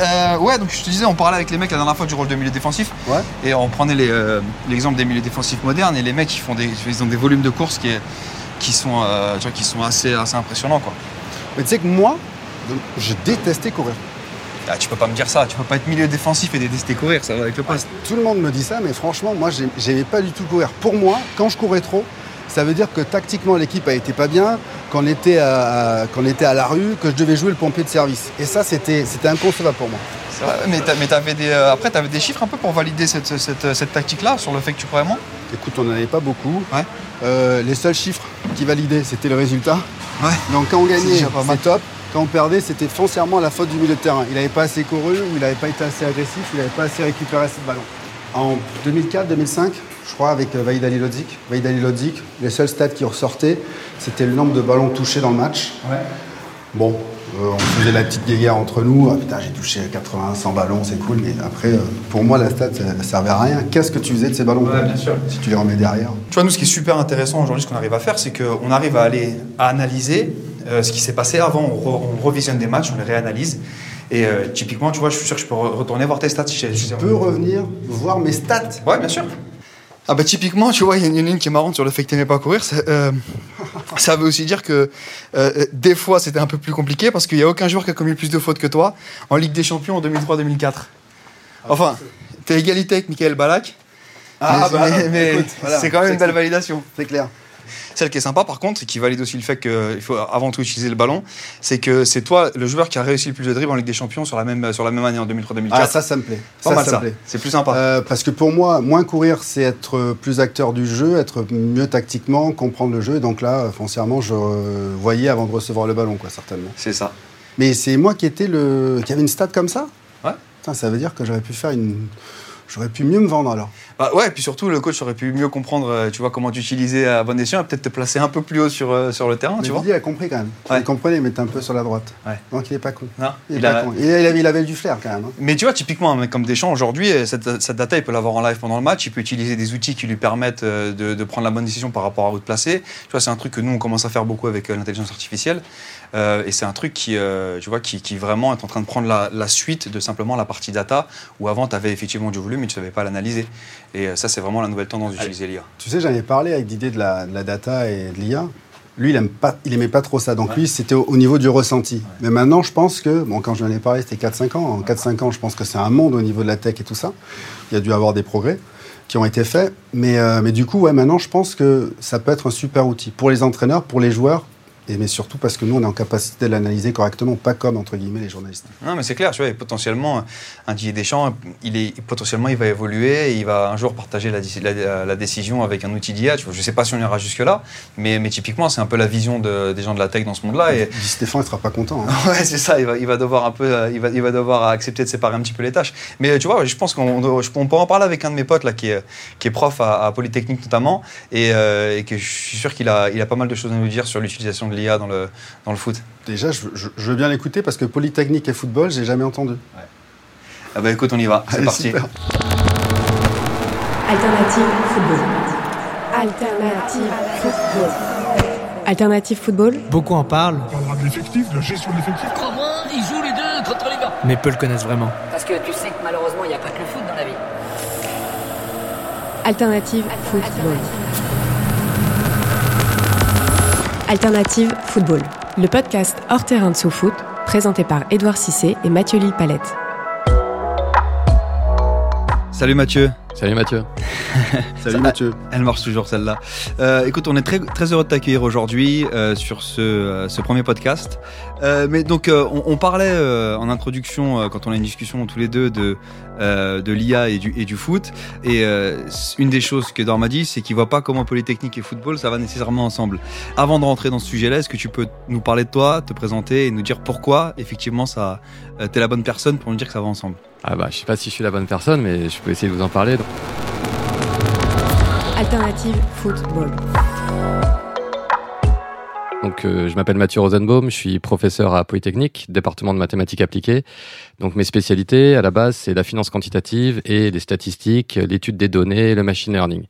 Euh, ouais, donc je te disais, on parlait avec les mecs la dernière fois du rôle de milieu défensif. Ouais. Et on prenait euh, l'exemple des milieux défensifs modernes et les mecs ils font des, ils ont des volumes de course qui, sont, euh, tu vois, qui sont assez, assez impressionnants quoi. Mais tu sais que moi, je détestais courir. Ah, tu peux pas me dire ça, tu peux pas être milieu défensif et détester courir, ça va avec le poste. Tout le monde me dit ça, mais franchement, moi, j'ai- j'aimais pas du tout courir. Pour moi, quand je courais trop, ça veut dire que tactiquement, l'équipe a été pas bien, qu'on était, à, à- qu'on était à la rue, que je devais jouer le pompier de service. Et ça, c'était c'était inconcevable pour moi. C'est vrai, mais t'avais des, euh, après t'avais des chiffres un peu pour valider cette, cette, cette tactique-là sur le fait que tu courais moins? Écoute, on n'en avait pas beaucoup. Ouais. Euh, les seuls chiffres qui validaient, c'était le résultat. Ouais. Donc quand on C'est gagnait, déjà pas c'est top. Quand on perdait, c'était foncièrement la faute du milieu de terrain. Il n'avait pas assez couru, ou il n'avait pas été assez agressif, il n'avait pas assez récupéré assez de ballons. En 2004-2005, je crois, avec euh, Vaïd Alilodzic, Vaïd Alilodzic, les seuls stats qui ressortaient, c'était le nombre de ballons touchés dans le match. Bon, euh, on faisait la petite guéguerre entre nous. Ah, putain, j'ai touché 80, 100 ballons, c'est cool. Mais après, euh, pour moi, la stat, ça ne servait à rien. Qu'est-ce que tu faisais de ces ballons Ouais, bien sûr. Si tu les remets derrière? Tu vois, nous, ce qui est super intéressant aujourd'hui, ce qu'on arrive à faire, c'est qu'on arrive à aller à analyser euh, ce qui s'est passé avant. On, re- on revisionne des matchs, on les réanalyse. Et euh, typiquement, tu vois, je suis sûr que je peux re- retourner voir tes stats. si j'ai- peux revenir voir mes stats. Ouais, bien sûr. Ah bah typiquement, tu vois, il y en a une qui est marrante sur le fait que t'aimais pas courir. ça, euh, ça veut aussi dire que euh, des fois c'était un peu plus compliqué parce qu'il n'y a aucun joueur qui a commis plus de fautes que toi en Ligue des Champions en 2003-2004. Enfin, t'es égalité avec Michael Balak. Ah, mais, bah, mais- mais écoute, voilà, c'est quand même une belle validation. C'est clair. Celle qui est sympa par contre, et qui valide aussi le fait qu'il faut avant tout utiliser le ballon, c'est que c'est toi le joueur qui a réussi le plus de dribbles en Ligue des Champions sur la même, sur la même année en 2003-2004. Ah, ça, ça me plaît. pas ça, mal ça ça. me plaît. C'est plus sympa. Euh, parce que pour moi, moins courir, c'est être plus acteur du jeu, être mieux tactiquement, comprendre le jeu. Et donc là, foncièrement, je voyais avant de recevoir le ballon, quoi, certainement. C'est ça. Mais c'est moi qui était le, qui avait une stat comme ça? Ouais. Putain, ça veut dire que j'aurais pu faire une, j'aurais pu mieux me vendre alors. Bah ouais, et puis surtout, le coach aurait pu mieux comprendre, euh, tu vois, comment t'utiliser à bon escient et peut-être te placer un peu plus haut sur, euh, sur le terrain, Mais tu vois. A compris quand même. Ouais. Il comprenait, il mettait un peu sur la droite. Ouais. Donc il est pas con. Non, Il, est il pas a- con. Il avait, il avait du flair quand même. hein. Mais tu vois, typiquement, un mec comme Deschamps, aujourd'hui, euh, cette, cette data, il peut l'avoir en live pendant le match, il peut utiliser des outils qui lui permettent de, de prendre la bonne décision par rapport à où te placer. Tu vois, c'est un truc que nous, on commence à faire beaucoup avec l'intelligence artificielle. Euh, et c'est un truc qui, euh, tu vois, qui, qui vraiment est en train de prendre la, la suite de simplement la partie data, où avant, tu avais effectivement du volume, mais tu ne savais pas l'analyser. Et euh, ça, c'est vraiment la nouvelle tendance d'utiliser l'IA. Tu sais, j'en ai parlé avec Didier de la, de la data et de l'IA. Lui, il aime pas, il aimait pas trop ça. Donc lui, c'était au, au niveau du ressenti. Mais maintenant, je pense que, bon, quand j'en ai parlé, c'était 4-5 ans. En 4-5 ans, je pense que c'est un monde au niveau de la tech et tout ça. Il y a dû avoir des progrès qui ont été faits. Mais, euh, mais du coup, ouais, maintenant, je pense que ça peut être un super outil pour les entraîneurs, pour les joueurs. Et mais surtout parce que nous, on est en capacité de l'analyser correctement, pas comme, entre guillemets, les journalistes. Non, mais c'est clair, tu vois, et potentiellement, un Didier Deschamps, il est, potentiellement, il va évoluer et il va un jour partager la, déci- la- la décision avec un outil d'IA. Tu vois, Je ne sais pas si on ira jusque-là, mais, mais typiquement, c'est un peu la vision de- des gens de la tech dans ce monde-là. Et, Stéphane, il sera pas content. hein. Ouais, c'est ça. Il va, il va devoir un peu, euh, il va, il va devoir accepter de séparer un petit peu les tâches. Mais euh, tu vois, je pense qu'on on peut en parler avec un de mes potes là, qui est, qui est prof à, à Polytechnique notamment, et, euh, et que je suis sûr qu'il a, il a pas mal de choses à nous dire sur l'utilisation de l'IA dans le, dans le foot. Déjà, je, je- je veux bien l'écouter parce que Polytechnique et football, j'ai jamais entendu. Ah bah écoute, on y va. C'est parti. super. Alternative football. Alternative football. Alternative football. Beaucoup en parlent, On parlera de l'effectif, de la gestion de l'effectif. Crois-moi, ils jouent les deux contre les gars. mais peu le connaissent vraiment. Parce que tu sais que malheureusement, il n'y a pas que le foot dans la vie. Alternative football. Alternative football. Le podcast hors terrain de sous-foot, présenté par Édouard Cissé et Mathieu Lille-Palette. Salut Mathieu. Salut Mathieu. Salut Ça- Mathieu. Elle marche toujours celle-là. Euh, écoute, on est très, très heureux de t'accueillir aujourd'hui euh, sur ce, euh, ce premier podcast. Euh, mais donc, euh, on, on parlait euh, en introduction, euh, quand on a une discussion tous les deux, de, euh, de l'IA et du, et du foot. Et euh, une des choses que m'a dit, c'est qu'il voit pas comment Polytechnique et football, ça va nécessairement ensemble. Avant de rentrer dans ce sujet-là, est-ce que tu peux nous parler de toi, te présenter et nous dire pourquoi, effectivement, ça, euh, t'es la bonne personne pour nous dire que ça va ensemble? Ah bah, je sais pas si je suis la bonne personne, mais je peux essayer de vous en parler. Donc, Alternative Football. Donc, euh, je m'appelle Mathieu Rosenbaum, je suis professeur à Polytechnique, département de mathématiques appliquées. Donc, mes spécialités, à la base, c'est la finance quantitative et les statistiques, l'étude des données, le machine learning.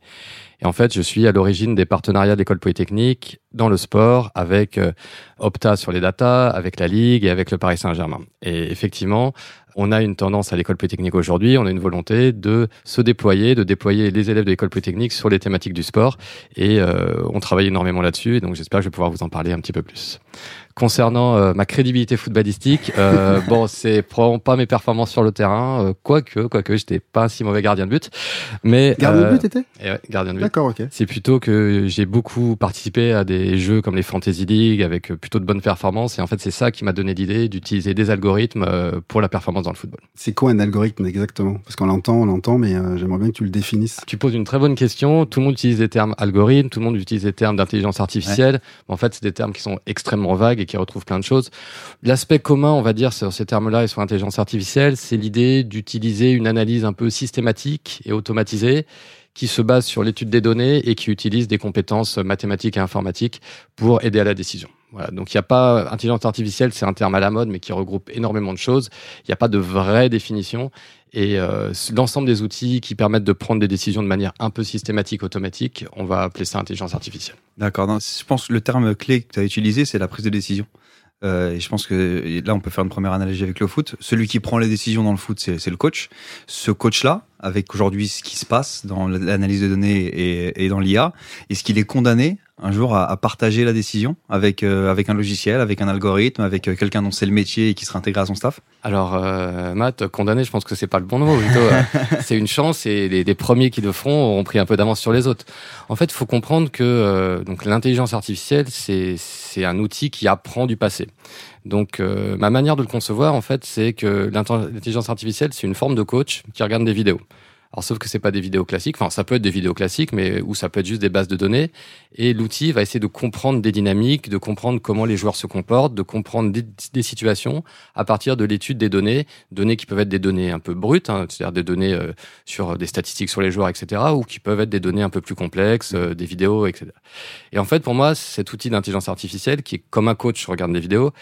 Et en fait, je suis à l'origine des partenariats de l'école Polytechnique dans le sport avec euh, Opta sur les data, avec la Ligue et avec le Paris Saint-Germain. Et effectivement, on a une tendance à l'école Polytechnique aujourd'hui, on a une volonté de se déployer, de déployer les élèves de l'école Polytechnique sur les thématiques du sport. Et euh, on travaille énormément là-dessus. Et donc, j'espère que je vais pouvoir vous en parler un petit peu plus. Concernant euh, ma crédibilité footballistique, euh, bon, c'est probablement pas mes performances sur le terrain, euh, quoique, quoique, j'étais pas un si mauvais gardien de but, mais Gardien de euh, but, était et ouais, gardien de but. D'accord, ok. C'est plutôt que j'ai beaucoup participé à des jeux comme les Fantasy League avec euh, plutôt de bonnes performances. Et en fait, c'est ça qui m'a donné l'idée d'utiliser des algorithmes euh, pour la performance dans le football. C'est quoi un algorithme exactement? Parce qu'on l'entend, on l'entend, mais euh, j'aimerais bien que tu le définisses. Tu poses une très bonne question. Tout le monde utilise les termes algorithme, tout le monde utilise les termes d'intelligence artificielle. Mais en fait, c'est des termes qui sont extrêmement vagues et qui retrouvent plein de choses. L'aspect commun, on va dire, sur ces termes-là et sur l'intelligence artificielle, c'est l'idée d'utiliser une analyse un peu systématique et automatisée qui se base sur l'étude des données et qui utilise des compétences mathématiques et informatiques pour aider à la décision. Donc il n'y a pas intelligence artificielle, c'est un terme à la mode, mais qui regroupe énormément de choses. Il n'y a pas de vraie définition. Et euh, l'ensemble des outils qui permettent de prendre des décisions de manière un peu systématique, automatique, on va appeler ça intelligence artificielle. D'accord. Je pense que le terme clé que tu as utilisé, c'est la prise de décision. Euh, et je pense que là, on peut faire une première analogie avec le foot. Celui qui prend les décisions dans le foot, c'est c'est le coach. Ce coach-là, avec aujourd'hui ce qui se passe dans l'analyse de données et, et dans l'IA, est-ce qu'il est condamné un jour à, à partager la décision avec, euh, avec un logiciel, avec un algorithme, avec euh, quelqu'un dont c'est le métier et qui sera intégré à son staff Alors, euh, Matt, condamné, je pense que c'est pas le bon mot. Plutôt, euh, c'est une chance et les, les premiers qui le feront auront pris un peu d'avance sur les autres. En fait, il faut comprendre que euh, donc l'intelligence artificielle, c'est c'est un outil qui apprend du passé. Donc, euh, ma manière de le concevoir, en fait, c'est que l'intelli- l'intelligence artificielle, c'est une forme de coach qui regarde des vidéos. Alors, sauf que c'est pas des vidéos classiques. Enfin, ça peut être des vidéos classiques, mais ou ça peut être juste des bases de données. Et l'outil va essayer de comprendre des dynamiques, de comprendre comment les joueurs se comportent, de comprendre des, situations à partir de l'étude des données, données qui peuvent être des données un peu brutes, hein, c'est-à-dire des données euh, sur des statistiques sur les joueurs, etc., ou qui peuvent être des données un peu plus complexes, euh, des vidéos, etc. Et en fait, pour moi, cet outil d'intelligence artificielle, qui est comme un coach regarde des vidéos,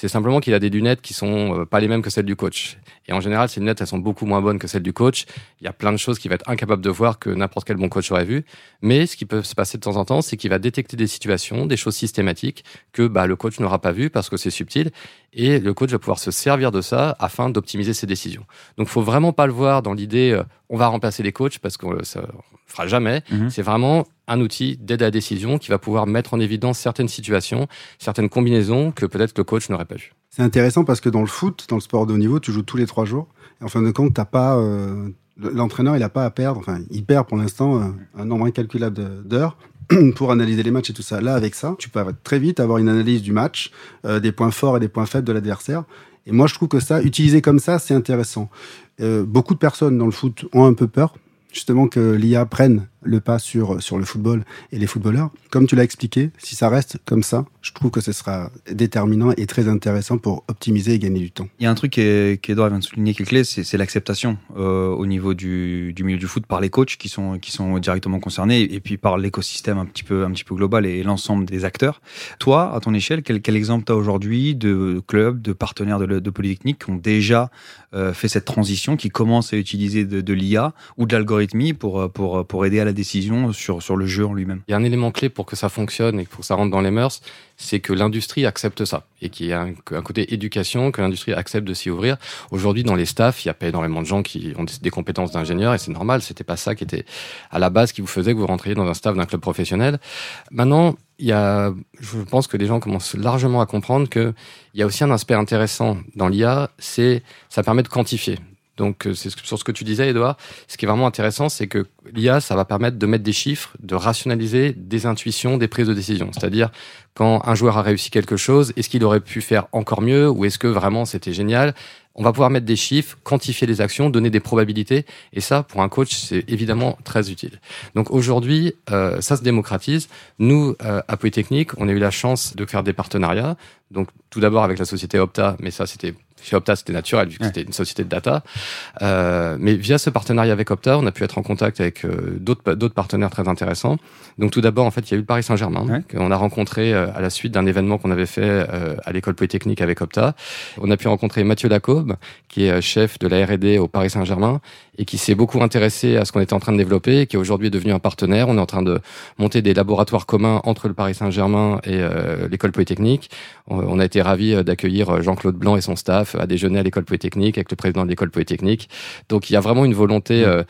c'est simplement qu'il a des lunettes qui sont euh, pas les mêmes que celles du coach. Et en général, ces lunettes, elles sont beaucoup moins bonnes que celles du coach. Il y a plein de choses qu'il va être incapable de voir que n'importe quel bon coach aurait vu. Mais ce qui peut se passer de temps en temps, c'est qu'il va détecter des situations, des choses systématiques que bah, le coach n'aura pas vues parce que c'est subtil. Et le coach va pouvoir se servir de ça afin d'optimiser ses décisions. Donc, faut vraiment pas le voir dans l'idée euh, on va remplacer les coachs parce que ça fera jamais. Mhm. C'est vraiment un outil d'aide à la décision qui va pouvoir mettre en évidence certaines situations, certaines combinaisons que peut-être le coach n'aurait pas vues. C'est intéressant parce que dans le foot, dans le sport de haut niveau, tu joues tous les trois jours. En fin de compte, t'as pas euh, l'entraîneur, il a pas à perdre. Il perd pour l'instant euh, un nombre incalculable d'heures pour analyser les matchs et tout ça. Là, avec ça, tu peux très vite avoir une analyse du match, euh, des points forts et des points faibles de l'adversaire. Et moi, je trouve que ça, utilisé comme ça, c'est intéressant. Beaucoup de personnes dans le foot ont un peu peur, justement, que l'IA prenne le pas sur, sur le football et les footballeurs. Comme tu l'as expliqué, si ça reste comme ça, je trouve que ce sera déterminant et très intéressant pour optimiser et gagner du temps. Il y a un truc qu'Edouard vient de souligner qui est clé, c'est l'acceptation euh, au niveau du, milieu du foot par les coachs qui sont, qui sont directement concernés et puis par l'écosystème un petit peu, un petit peu global et l'ensemble des acteurs. Toi, à ton échelle, quel, exemple tu as aujourd'hui de clubs, de partenaires de, Polytechnique qui ont déjà euh, fait cette transition, qui commencent à utiliser de, l'IA ou de l'algorithmie pour, pour, pour aider à la décision sur, le jeu en lui-même Il y a un élément clé pour que ça fonctionne et pour que ça rentre dans les mœurs, c'est que l'industrie accepte ça et qu'il y a un, côté éducation, que l'industrie accepte de s'y ouvrir. Aujourd'hui, dans les staffs, il n'y a pas énormément de gens qui ont des, des compétences d'ingénieur et c'est normal. C'était pas ça qui était à la base qui vous faisait que vous rentriez dans un staff d'un club professionnel. Maintenant, il y a, je pense que les gens commencent largement à comprendre que il y a aussi un aspect intéressant dans l'IA, c'est ça permet de quantifier. Donc, euh, c'est sur ce que tu disais, Edouard. Ce qui est vraiment intéressant, c'est que l'IA, ça va permettre de mettre des chiffres, de rationaliser des intuitions, des prises de décision. C'est-à-dire, quand un joueur a réussi quelque chose, est-ce qu'il aurait pu faire encore mieux ou est-ce que vraiment c'était génial? On va pouvoir mettre des chiffres, quantifier les actions, donner des probabilités. Et ça, pour un coach, c'est évidemment très utile. Donc aujourd'hui, euh, ça se démocratise. Nous, euh, à Polytechnique, on a eu la chance de faire des partenariats. Donc tout d'abord avec la société Opta, mais ça c'était chez Opta, c'était naturel vu que c'était une société de data. Euh, mais via ce partenariat avec Opta, on a pu être en contact avec euh, d'autres d'autres partenaires très intéressants. Donc tout d'abord, en fait, il y a eu le Paris Saint-Germain qu'on a rencontré euh, à la suite d'un événement qu'on avait fait euh, à l'école polytechnique avec Opta. On a pu rencontrer Mathieu Lacobe, qui est chef de la R&D au Paris Saint-Germain et qui s'est beaucoup intéressé à ce qu'on était en train de développer, et qui aujourd'hui est devenu un partenaire. On est en train de monter des laboratoires communs entre le Paris Saint-Germain et l'école polytechnique. On a été ravis d'accueillir Jean-Claude Blanc et son staff à déjeuner à l'école polytechnique avec le président de l'école polytechnique. Donc il y a vraiment une volonté euh,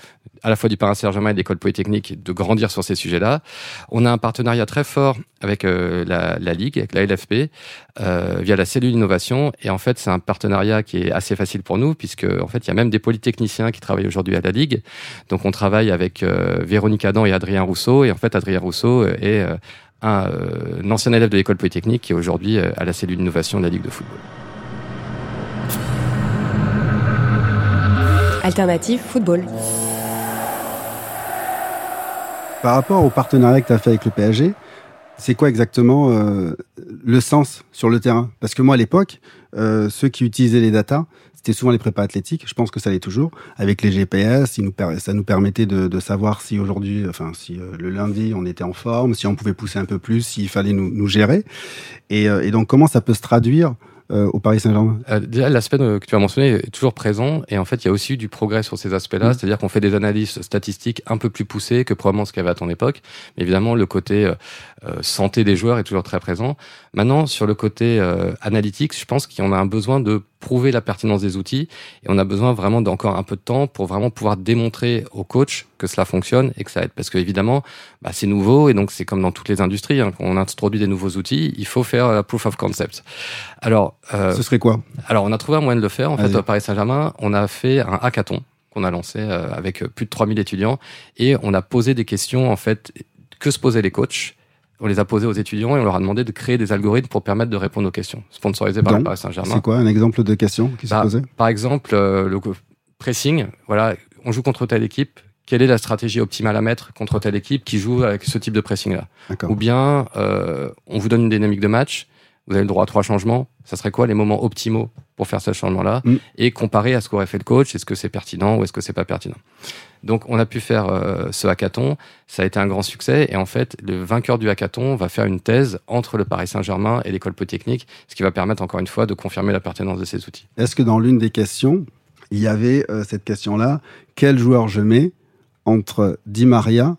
à la fois du Paris Saint-Germain et de l'école polytechnique de grandir sur ces sujets-là. On a un partenariat très fort avec euh, la, Ligue, avec la LFP, euh, via la cellule innovation. Et en fait, c'est un partenariat qui est assez facile pour nous, puisque en fait, il y a même des polytechniciens qui travaillent aujourd'hui à la Ligue. Donc on travaille avec euh, Véronique Adam et Adrien Rousseau. Et en fait, Adrien Rousseau est un, un ancien élève de l'école polytechnique qui est aujourd'hui à la cellule innovation de la Ligue de football. Alternative Football. Par rapport au partenariat que tu as fait avec le PSG, c'est quoi exactement euh, le sens sur le terrain? Parce que moi, à l'époque, euh, ceux qui utilisaient les datas, c'était souvent les prépas athlétiques. Je pense que ça l'est toujours. Avec les GPS, ça nous permettait de, savoir si aujourd'hui, enfin, si euh, le lundi on était en forme, si on pouvait pousser un peu plus, s'il fallait nous, gérer. Et, et, donc, comment ça peut se traduire euh, au Paris Saint-Germain euh, Déjà, l'aspect que tu as mentionné est toujours présent. Et en fait, il y a aussi eu du progrès sur ces aspects-là. Mm. C'est-à-dire qu'on fait des analyses statistiques un peu plus poussées que probablement ce qu'il y avait à ton époque. Mais évidemment, le côté euh, santé des joueurs est toujours très présent. Maintenant, sur le côté analytique, je pense qu'on a un besoin de prouver la pertinence des outils. Et on a besoin vraiment d'encore un peu de temps pour vraiment pouvoir démontrer au coach que cela fonctionne et que ça aide. Parce que évidemment bah, c'est nouveau et donc c'est comme dans toutes les industries hein, quand on introduit des nouveaux outils il faut faire la proof of concept. Alors euh, ce serait quoi? alors on a trouvé un moyen de le faire en fait à Paris Saint-Germain. On a fait un hackathon qu'on a lancé euh, avec plus de 3000 étudiants et on a posé des questions en fait que se posaient les coachs on les a posés aux étudiants et on leur a demandé de créer des algorithmes pour permettre de répondre aux questions, sponsorisés par le Paris Saint-Germain. C'est quoi un exemple de question qui se bah, posait Par exemple, euh, le pressing. Voilà, on joue contre telle équipe. Quelle est la stratégie optimale à mettre contre telle équipe qui joue avec ce type de pressing-là? Ou bien, euh, on vous donne une dynamique de match. Vous avez le droit à trois changements. Ça serait quoi les moments optimaux pour faire ce changement-là? Mm. Et comparer à ce qu'aurait fait le coach. Est-ce que c'est pertinent ou est-ce que c'est pas pertinent? Donc on a pu faire euh, ce hackathon, ça a été un grand succès. Et en fait le vainqueur du hackathon va faire une thèse entre le Paris Saint-Germain et l'école polytechnique, ce qui va permettre encore une fois de confirmer la pertinence de ces outils. Est-ce que dans l'une des questions, il y avait euh, cette question-là, quel joueur je mets entre Di Maria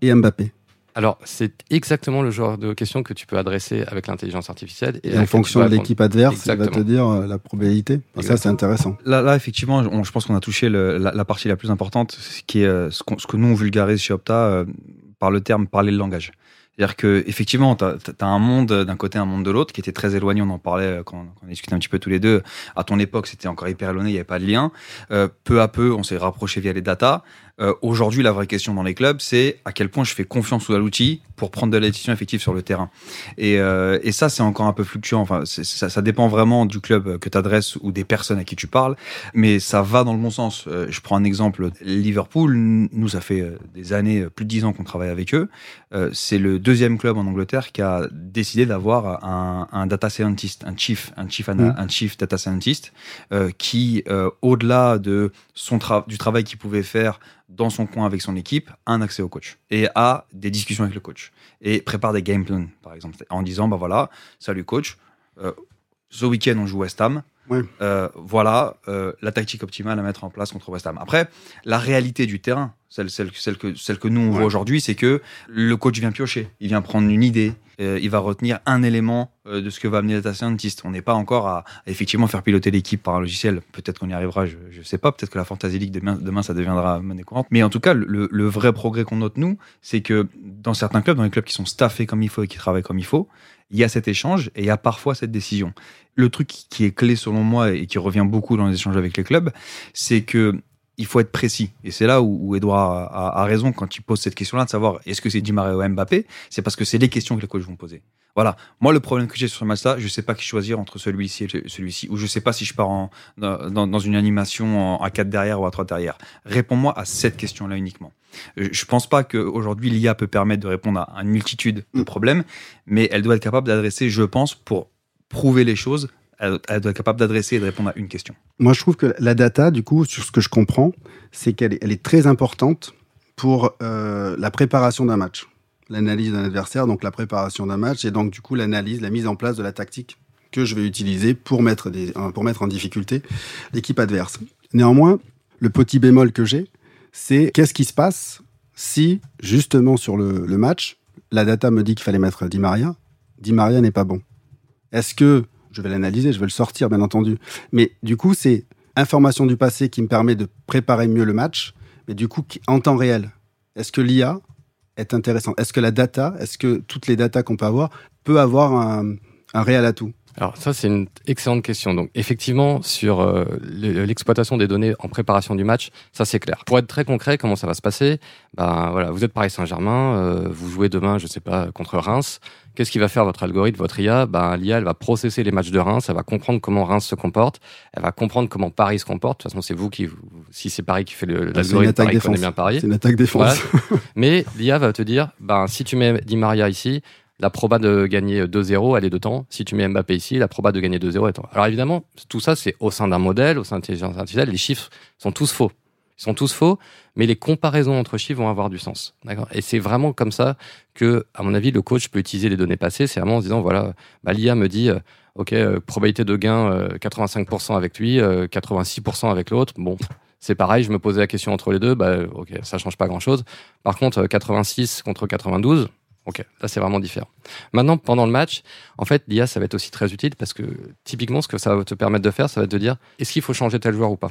et Mbappé? Alors, c'est exactement le genre de question que tu peux adresser avec l'intelligence artificielle. Et, en fonction de l'équipe adverse, ça va te dire euh, la probabilité. ça, c'est intéressant. Là, là effectivement, je pense qu'on a touché le, la, partie la plus importante, ce qui est euh, ce, que nous on vulgarise chez Opta euh, par le terme parler le langage. C'est-à-dire que effectivement, tu as, un monde d'un côté, un monde de l'autre, qui était très éloigné. On en parlait quand, on discutait un petit peu tous les deux. À ton époque, c'était encore hyper éloigné, il n'y avait pas de lien. peu à peu, on s'est rapproché via les datas. Euh, aujourd'hui, la vraie question dans les clubs, c'est à quel point je fais confiance à l'outil pour prendre de la décision effective sur le terrain. Et, euh, et ça, c'est encore un peu fluctuant. Enfin, ça, ça, dépend vraiment du club que tu adresses ou des personnes à qui tu parles, mais ça va dans le bon sens. Euh, je prends un exemple. Liverpool, nous, ça fait des années, plus de dix ans qu'on travaille avec eux. c'est le deuxième club en Angleterre qui a décidé d'avoir un, un, data scientist, un chief, un chief, mmh. un chief data scientist, qui, au-delà de son du travail qu'il pouvait faire dans son coin avec son équipe, un accès au coach et a des discussions avec le coach et prépare des game plans, par exemple, en disant bah voilà, salut coach, euh, ce week-end on joue West Ham. Euh, voilà euh, la tactique optimale à mettre en place contre West Ham. Après, la réalité du terrain, celle, celle, celle, que, celle que nous on voit aujourd'hui, c'est que le coach vient piocher, il vient prendre une idée, euh, il va retenir un élément de ce que va amener data scientist. On n'est pas encore à, effectivement faire piloter l'équipe par un logiciel. Peut-être qu'on y arrivera, je ne sais pas. Peut-être que la Fantasy League demain, demain ça deviendra monnaie courante. Mais en tout cas, le, vrai progrès qu'on note nous, c'est que dans certains clubs, dans les clubs qui sont staffés comme il faut et qui travaillent comme il faut, il y a cet échange et il y a parfois cette décision. Le truc qui est clé selon moi et qui revient beaucoup dans les échanges avec les clubs, c'est que il faut être précis. Et c'est là où, Edouard a, raison quand il pose cette question-là de savoir est-ce que c'est Di Maria ou Mbappé? C'est parce que c'est les questions que les coachs vont poser. Voilà. Moi, le problème que j'ai sur ce match-là, je ne sais pas qui choisir entre celui-ci et celui-ci. Ou je ne sais pas si je pars en, dans, une animation à 4 derrière ou à 3 derrière. Réponds-moi à cette question-là uniquement. Je ne pense pas qu'aujourd'hui, l'IA peut permettre de répondre à une multitude de mm. problèmes, mais elle doit être capable d'adresser, je pense, pour prouver les choses, elle, doit être capable d'adresser et de répondre à une question. Moi, je trouve que la data, du coup, sur ce que je comprends, c'est qu'elle est, très importante pour euh, la préparation d'un match l'analyse d'un adversaire, donc la préparation d'un match, et donc du coup l'analyse, la mise en place de la tactique que je vais utiliser pour mettre, en difficulté l'équipe adverse. Néanmoins, le petit bémol que j'ai, c'est qu'est-ce qui se passe si, justement sur le, le match, la data me dit qu'il fallait mettre Di Maria, Di Maria n'est pas bon. Est-ce que, je vais l'analyser, je vais le sortir bien entendu, mais du coup c'est information du passé qui me permet de préparer mieux le match, mais du coup en temps réel. Est-ce que l'IA est intéressant Est-ce que la data, est-ce que toutes les datas qu'on peut avoir, peut avoir un, réel atout? Alors ça c'est une excellente question. Donc effectivement sur euh, l'exploitation des données en préparation du match, ça c'est clair. Pour être très concret, comment ça va se passer? Ben voilà, vous êtes Paris Saint-Germain, euh, vous jouez demain, je sais pas, contre Reims. Qu'est-ce qui va faire votre algorithme, votre IA ben, L'IA, elle va processer les matchs de Reims, elle va comprendre comment Reims se comporte, elle va comprendre comment Paris se comporte. De toute façon, c'est vous qui, si c'est Paris qui fait l'algorithme, Paris connaît bien Paris. C'est une attaque défense. Mais l'IA va te dire, ben, si tu mets Di Maria ici, la proba de gagner 2-0, elle est de temps. Si tu mets Mbappé ici, la proba de gagner 2-0 est de temps. Alors évidemment, tout ça, c'est au sein d'un modèle, au sein de l'intelligence artificielle, les chiffres sont tous faux. Ils sont tous faux, mais les comparaisons entre chiffres vont avoir du sens. Et c'est vraiment comme ça que, à mon avis, le coach peut utiliser les données passées. C'est vraiment en se disant, voilà, bah, l'IA me dit, euh, OK, euh, probabilité de gain 85% euh, avec lui, 86% avec l'autre. Bon, c'est pareil, je me posais la question entre les deux, bah, OK, ça change pas grand-chose. Par contre, 86 contre 92, Ok, là c'est vraiment différent. Maintenant, pendant le match, en fait, l'IA, ça va être aussi très utile parce que typiquement, ce que ça va te permettre de faire, ça va te dire est-ce qu'il faut changer tel joueur ou pas?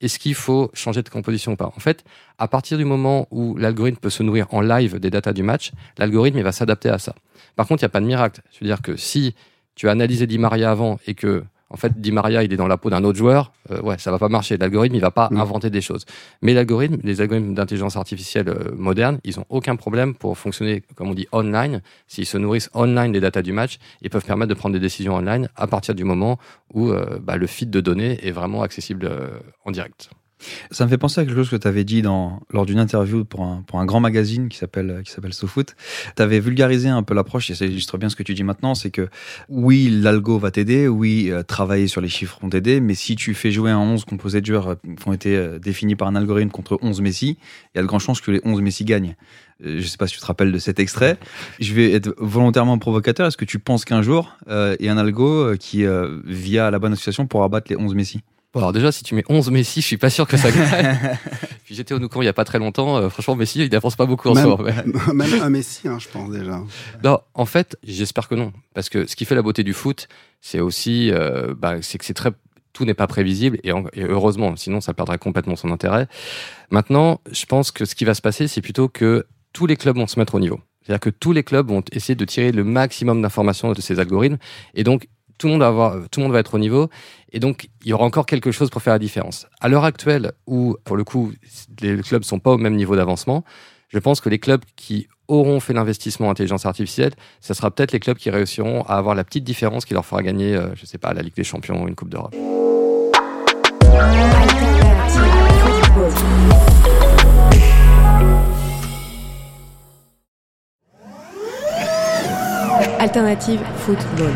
Est-ce qu'il faut changer de composition ou pas? En fait, à partir du moment où l'algorithme peut se nourrir en live des datas du match, l'algorithme va s'adapter à ça. Par contre, il n'y a pas de miracle. Je veux dire que si tu as analysé Di Maria avant et que en fait, Di Maria, il est dans la peau d'un autre joueur, euh, ouais, ça va pas marcher. L'algorithme, il va pas mm. inventer des choses. Mais l'algorithme, les algorithmes d'intelligence artificielle euh, moderne, ils ont aucun problème pour fonctionner, comme on dit, online. S'ils se nourrissent online des datas du match, ils peuvent permettre de prendre des décisions online à partir du moment où euh, bah, le feed de données est vraiment accessible en direct. Ça me fait penser à quelque chose que tu avais dit dans, lors d'une interview pour un, pour un grand magazine qui s'appelle qui s'appelle SoFoot. Tu avais vulgarisé un peu l'approche et ça illustre bien ce que tu dis maintenant, c'est que oui, l'algo va t'aider, oui, euh, travailler sur les chiffres vont t'aider, mais si tu fais jouer un 11 composé de joueurs euh, qui ont été euh, définis par un algorithme contre 11 Messi, il y a de grandes chances que les 11 Messi gagnent. Je sais pas si tu te rappelles de cet extrait. Je vais être volontairement provocateur. Est-ce que tu penses qu'un jour, il y a un algo qui, via la bonne association, pourra battre les 11 Messi? Alors déjà, si tu mets 11 Messi, je suis pas sûr que ça gagne. Puis j'étais au Noucan il y a pas très longtemps. Euh, franchement, Messi, il n'avance pas beaucoup en même, soi. Même un Messi, hein, je pense déjà. Non, en fait, j'espère que non. Parce que ce qui fait la beauté du foot, c'est aussi, euh, bah, c'est que c'est très, tout n'est pas prévisible et, heureusement, sinon ça perdrait complètement son intérêt. Maintenant, je pense que ce qui va se passer, c'est plutôt que tous les clubs vont se mettre au niveau. C'est-à-dire que tous les clubs vont essayer de tirer le maximum d'informations de ces algorithmes et donc tout le monde va être au niveau, et donc il y aura encore quelque chose pour faire la différence. À l'heure actuelle, où pour le coup les clubs sont pas au même niveau d'avancement, je pense que les clubs qui auront fait l'investissement en intelligence artificielle, ce sera peut-être les clubs qui réussiront à avoir la petite différence qui leur fera gagner, euh, je sais pas, la Ligue des Champions ou une Coupe d'Europe. Alternative football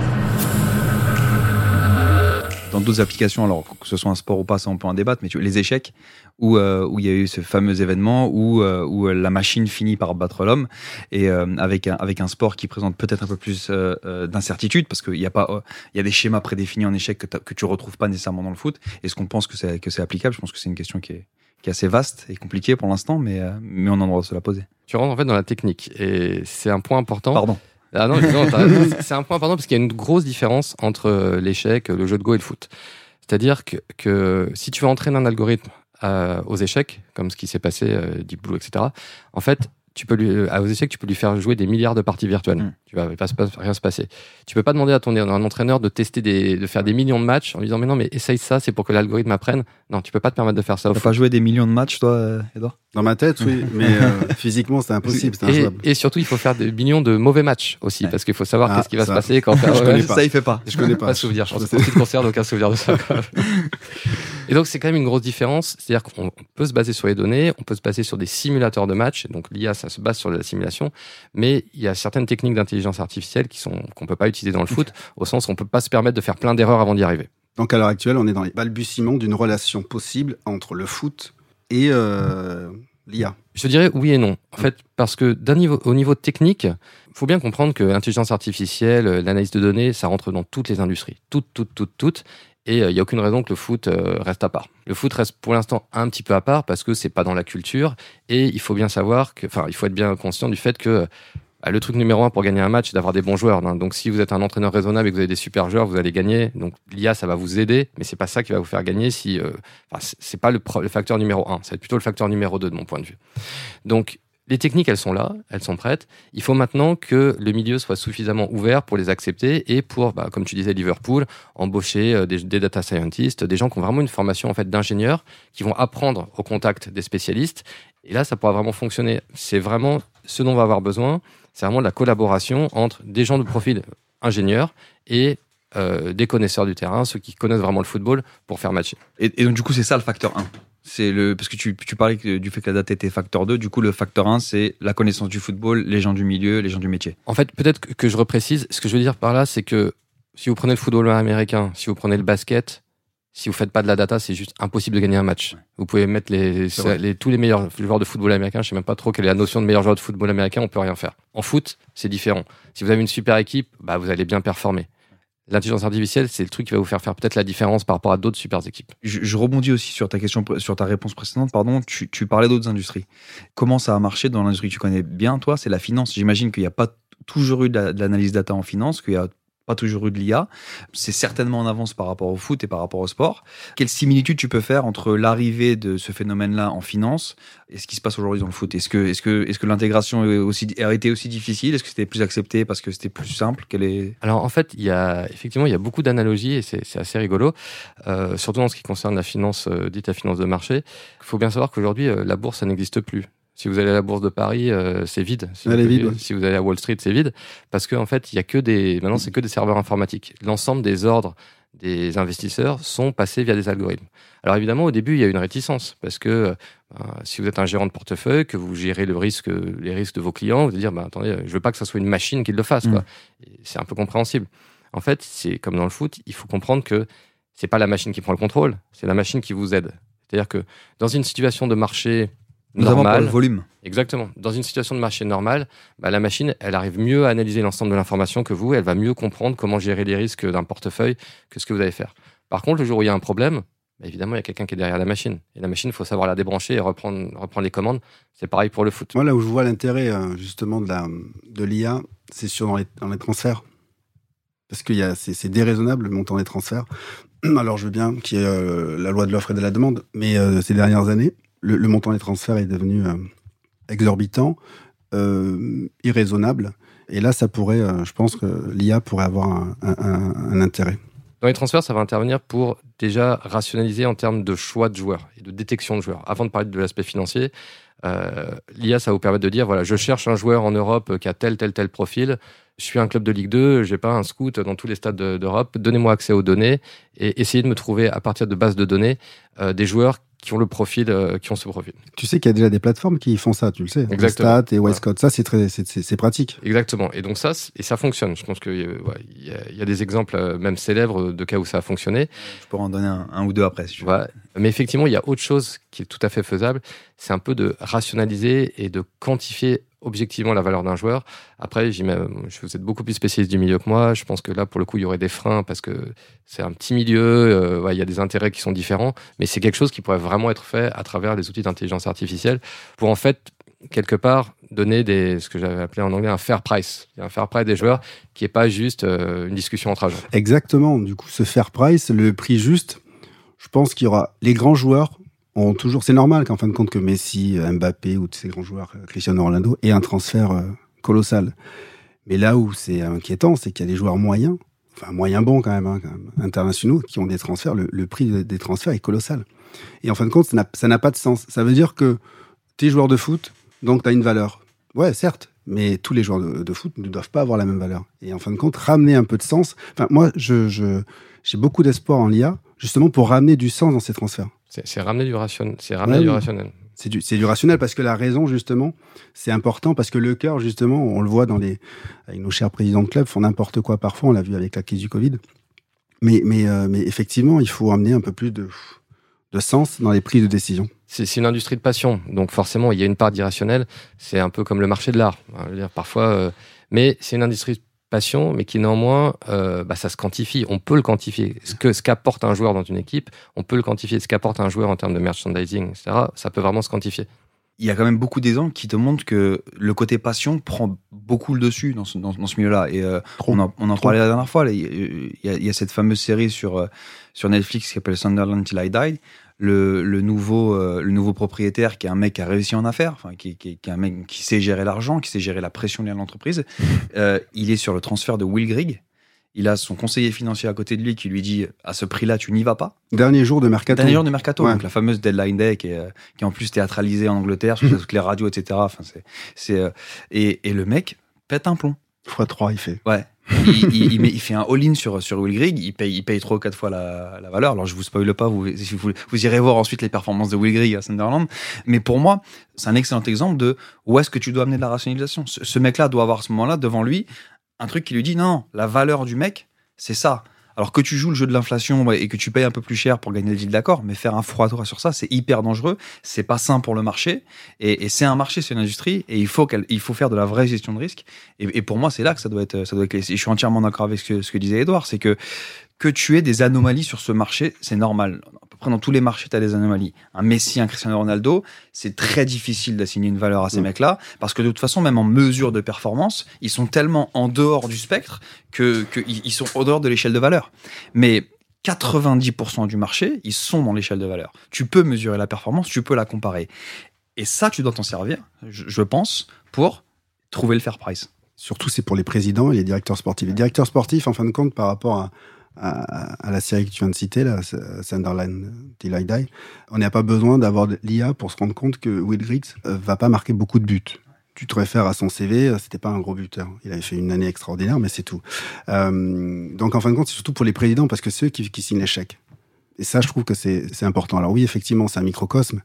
d'autres applications, alors que ce soit un sport ou pas, ça on peut en débattre, mais tu les échecs, où, euh, où il y a eu ce fameux événement où, euh, où euh, la machine finit par battre l'homme, et avec, un, avec un sport qui présente peut-être un peu plus d'incertitude, parce qu'il y, a pas, il y a des schémas prédéfinis en échec que, que tu retrouves pas nécessairement dans le foot. Est-ce qu'on pense que c'est, que c'est applicable? Je pense que c'est une question qui est, qui est assez vaste et compliquée pour l'instant, mais, mais on a le droit de se la poser. Tu rentres en fait dans la technique, et c'est un point important. Pardon. Ah non, c'est un point important parce qu'il y a une grosse différence entre euh, l'échec, le jeu de go et le foot. C'est-à-dire que, que, si tu veux entraîner un algorithme euh, aux échecs, comme ce qui s'est passé, euh, Deep Blue, etc., en fait, tu peux lui, euh, à aux échecs, tu peux lui faire jouer des milliards de parties virtuelles. Mm. Tu vas, il va se pas- rien se passer. Tu peux pas demander à ton un entraîneur de tester des, de faire des millions de matchs en lui disant mais non mais essaye ça, c'est pour que l'algorithme apprenne. Non, tu peux pas te permettre de faire ça. T'as pas joué des millions de matchs, toi, euh, Edouard? Dans ma tête, oui, mais euh, physiquement, c'est impossible, Et, surtout, il faut faire des millions de mauvais matchs aussi, Ouais. parce qu'il faut savoir Ah, qu'est-ce qui va ça. se passer quand Je connais pas. Ça, il fait pas. Je connais pas pas. souvenir. Je pense que sais. tu ne conserves aucun souvenir de ça. Et donc, c'est quand même une grosse différence. C'est-à-dire qu'on peut se baser sur les données, on peut se baser sur des simulateurs de matchs. Donc, l'IA, ça se base sur la simulation. Mais il y a certaines techniques d'intelligence artificielle qui sont, qu'on peut pas utiliser dans le foot, au sens où on peut pas se permettre de faire plein d'erreurs avant d'y arriver. Donc à l'heure actuelle, on est dans les balbutiements d'une relation possible entre le foot et euh, l'IA. Je dirais oui et non. En fait, parce que d'un niveau, au niveau technique, faut bien comprendre que l'intelligence artificielle, l'analyse de données, ça rentre dans toutes les industries. Toutes, toutes, toutes, toutes. Et il n'y a aucune raison que le foot euh, reste à part. Le foot reste pour l'instant un petit peu à part parce que c'est pas dans la culture. Et il faut bien savoir que, enfin, il faut être bien conscient du fait que bah, le truc numéro un pour gagner un match, c'est d'avoir des bons joueurs. Donc, si vous êtes un entraîneur raisonnable et que vous avez des super joueurs, vous allez gagner. Donc, l'IA, ça va vous aider, mais c'est pas ça qui va vous faire gagner. Si, euh, c'est- c'est pas le, le facteur numéro un. Être plutôt le facteur numéro deux de mon point de vue. Donc, les techniques, elles sont là, elles sont prêtes. Il faut maintenant que le milieu soit suffisamment ouvert pour les accepter et pour, bah, comme tu disais, Liverpool, embaucher euh, des, data scientists, des gens qui ont vraiment une formation en fait d'ingénieurs, qui vont apprendre au contact des spécialistes. Et là, ça pourra vraiment fonctionner. C'est vraiment ce dont on va avoir besoin. C'est vraiment de la collaboration entre des gens de profil ingénieurs et euh, des connaisseurs du terrain, ceux qui connaissent vraiment le football pour faire matcher. Et, et donc, du coup, c'est ça le facteur 1. C'est le, parce que tu, tu parlais du fait que la data était facteur 2. Du coup, le facteur 1, c'est la connaissance du football, les gens du milieu, les gens du métier. En fait, peut-être que- je reprécise. Ce que je veux dire par là, c'est que si vous prenez le football américain, si vous prenez le basket, si vous faites pas de la data, c'est juste impossible de gagner un match. Vous pouvez mettre les, les- tous les meilleurs joueurs de football américain. Je sais même pas trop quelle est la notion de meilleur joueur de football américain. On peut rien faire. En foot, c'est différent. Si vous avez une super équipe, bah, vous allez bien performer. L'intelligence artificielle, c'est le truc qui va vous faire faire peut-être la différence par rapport à d'autres super équipes. Je, rebondis aussi sur ta question, sur ta réponse précédente. Pardon, tu, tu parlais d'autres industries. Comment ça a marché dans l'industrie que tu connais bien, toi? C'est la finance. J'imagine qu'il n'y a pas toujours eu de la- de l'analyse data en finance, qu'il n'y a pas toujours eu de l'IA. C'est certainement en avance par rapport au foot et par rapport au sport. Quelle similitude tu peux faire entre l'arrivée de ce phénomène-là en finance et ce qui se passe aujourd'hui dans le foot? Est-ce que, l'intégration est aussi, a été aussi difficile? Est-ce que c'était plus accepté parce que c'était plus simple? Quelle est... Alors en fait, il y a effectivement il y a beaucoup d'analogies et c'est assez rigolo, euh, surtout dans ce qui concerne la finance, euh, dite la finance de marché. Il faut bien savoir qu'aujourd'hui euh, la bourse ça n'existe plus. Si vous allez à la bourse de Paris, euh, c'est vide. Si Elle vous, est vide, ouais. si vous allez à Wall Street, c'est vide parce qu'en fait il y a que des maintenant c'est que des serveurs informatiques. L'ensemble des ordres des investisseurs sont passés via des algorithmes. Alors évidemment, au début, il y a une réticence parce que euh, si vous êtes un gérant de portefeuille, que vous gérez le risque, les risques de vos clients, vous allez dire, bah, attendez, je veux pas que ce soit une machine qui le fasse. Et C'est un peu compréhensible. En fait, c'est comme dans le foot, il faut comprendre que c'est pas la machine qui prend le contrôle, c'est la machine qui vous aide. C'est-à-dire que dans une situation de marché Notamment pour normale, le volume. Exactement. Dans une situation de marché normale, bah, la machine, elle arrive mieux à analyser l'ensemble de l'information que vous. Elle va mieux comprendre comment gérer les risques d'un portefeuille que ce que vous allez faire. Par contre, le jour où il y a un problème, bah, évidemment, il y a quelqu'un qui est derrière la machine. Et la machine, il faut savoir la débrancher et reprendre, reprendre les commandes. C'est pareil pour le foot. Moi, là où je vois l'intérêt euh, justement de la de l'IA, c'est sur dans les, dans les transferts. Parce que il y a- c'est c'est déraisonnable le montant des transferts. Alors je veux bien qu'il y ait euh, la loi de l'offre et de la demande, mais euh, ces dernières années, le, montant des transferts est devenu euh, exorbitant, euh, irraisonnable. Et là, ça pourrait, euh, je pense que l'IA pourrait avoir un, intérêt. Dans les transferts, ça va intervenir pour déjà rationaliser en termes de choix de joueurs et de détection de joueurs. Avant de parler de l'aspect financier, l'IA, ça va vous permettre de dire voilà, je cherche un joueur en Europe qui a tel, tel, tel profil. Je suis un club de Ligue 2, j'ai pas un scout dans tous les stades de- d'Europe. Donnez-moi accès aux données et essayez de me trouver à partir de bases de données des joueurs qui ont le profil, euh, qui ont ce profil. Tu sais qu'il y a déjà des plateformes qui font ça, tu le sais. Exactement. Stat et Westcott, ça c'est très, c'est- pratique. Exactement. Et donc ça, et ça fonctionne. Je pense qu'il y, a- il y a des exemples euh, même célèbres de cas où ça a fonctionné. Je pourrais en donner un, un ou deux après. Si tu veux. Mais effectivement, il y a autre chose qui est tout à fait faisable. C'est un peu de rationaliser et de quantifier objectivement la valeur d'un joueur. Après, vous êtes beaucoup plus spécialiste du milieu que moi. Je pense que là, pour le coup, il y aurait des freins parce que c'est un petit milieu. euh, il y a des intérêts qui sont différents. Mais c'est quelque chose qui pourrait vraiment être fait à travers les outils d'intelligence artificielle pour en fait quelque part donner ce que j'avais appelé en anglais un fair price, un fair price des joueurs qui est pas juste euh, une discussion entre agents. Exactement. Du coup, ce fair price, le prix juste, je pense qu'il y aura les grands joueurs ont toujours. C'est normal qu'en fin de compte que Messi, Mbappé ou tous ces grands joueurs, euh, Cristiano Ronaldo, aient un transfert euh, colossal. Mais là où c'est inquiétant, c'est qu'il y a des joueurs moyens, enfin moyens bons quand même, hein, quand même, internationaux, qui ont des transferts. Le, prix de- des transferts est colossal. Et en fin de compte, ça n'a- pas de sens. Ça veut dire que tu es joueur de foot, donc tu as une valeur. Ouais, certes, mais tous les joueurs de, foot ne doivent pas avoir la même valeur. Et en fin de compte, ramener un peu de sens. Enfin, moi, je, je- j'ai beaucoup d'espoir en l'IA, justement pour ramener du sens dans ces transferts. C'est ramener du rationnel. C'est ramener Ouais, du oui. rationnel. C'est du, du rationnel parce que la raison, justement, c'est important parce que le cœur, justement, on le voit dans les, avec nos chers présidents de club, font n'importe quoi parfois. On l'a vu avec la crise du Covid. Mais, mais, euh, mais effectivement, il faut amener un peu plus de, de sens dans les prises de décision. C'est une industrie de passion, donc forcément il y a une part d'irrationnel. C'est un peu comme le marché de l'art. hein, parfois, euh, mais c'est une industrie passion, mais qui néanmoins, euh, bah, ça se quantifie. On peut le quantifier. Ce que ce qu'apporte un joueur dans une équipe, on peut le quantifier. Ce qu'apporte un joueur en termes de merchandising, etc. Ça peut vraiment se quantifier. il y a quand même beaucoup d'exemples qui te montrent que le côté passion prend beaucoup le dessus dans ce, dans, dans ce milieu-là. Et euh, on en, on en parlait la dernière fois. là, Il y, a, il y a cette fameuse série sur, euh, sur Netflix qui s'appelle Sunderland Till I Die. Le, le nouveau, euh, le nouveau propriétaire qui est un mec qui a réussi en affaires, enfin, qui, qui, qui est un mec qui sait gérer l'argent, qui sait gérer la pression liée à l'entreprise. Euh, il est sur le transfert de Will Grigg. Il a son conseiller financier à côté de lui qui lui dit à ce prix-là, tu n'y vas pas. Dernier jour de mercato. Dernier jour de Mercato, Ouais. donc la fameuse deadline day qui est, qui est en plus théâtralisée en Angleterre, sur toutes les radios, etc. Enfin, c'est, c'est, euh, et, et le mec pète un plomb. Fois 3, il fait. Ouais. Il, il- il fait un all-in sur, sur Will Grigg, il paye, il paye 3 ou 4 fois la, la valeur. Alors je vous spoile pas, vous, vous, vous irez voir ensuite les performances de Will Grigg à Sunderland. Mais pour moi, c'est un excellent exemple de où est-ce que tu dois amener de la rationalisation. Ce, ce mec-là doit avoir à ce moment-là devant lui un truc qui lui dit non, la valeur du mec, c'est ça. Alors que tu joues le jeu de l'inflation et que tu payes un peu plus cher pour gagner le deal d'accord, mais faire un froid droit sur ça, c'est hyper dangereux, c'est pas sain pour le marché, et, c'est un marché, c'est une industrie, et il faut, il faut faire de la vraie gestion de risque. Et, pour moi, c'est là que ça doit être, ça doit être. Et je suis entièrement d'accord avec ce que, ce que disait Edouard, c'est que que tu aies des anomalies sur ce marché, c'est normal. À peu près dans tous les marchés, tu as des anomalies. Un Messi, un Cristiano Ronaldo, c'est très difficile d'assigner une valeur à ces Mm. mecs-là, parce que de toute façon, même en mesure de performance, ils sont tellement en dehors du spectre que, que ils ils sont en dehors de l'échelle de valeur. Mais 90% du marché, ils sont dans l'échelle de valeur. Tu peux mesurer la performance, tu peux la comparer. Et ça, tu dois t'en servir, je, je pense, pour trouver le fair price. Surtout, c'est pour les présidents et les directeurs sportifs. Les directeurs sportifs, en fin de compte, par rapport à, à, la série que tu viens de citer, là, Sunderland Till I Die, on n'a pas besoin d'avoir l'IA pour se rendre compte que Will Griggs euh, va pas marquer beaucoup de buts. Tu te réfères à son CV, euh, c'était pas un gros buteur. Il avait fait une année extraordinaire, mais c'est tout. Euh, donc, en fin de compte, c'est surtout pour les présidents parce que c'est eux qui, qui signent chèques. Et ça, je trouve que c'est c'est important. Alors oui, effectivement, c'est un microcosme,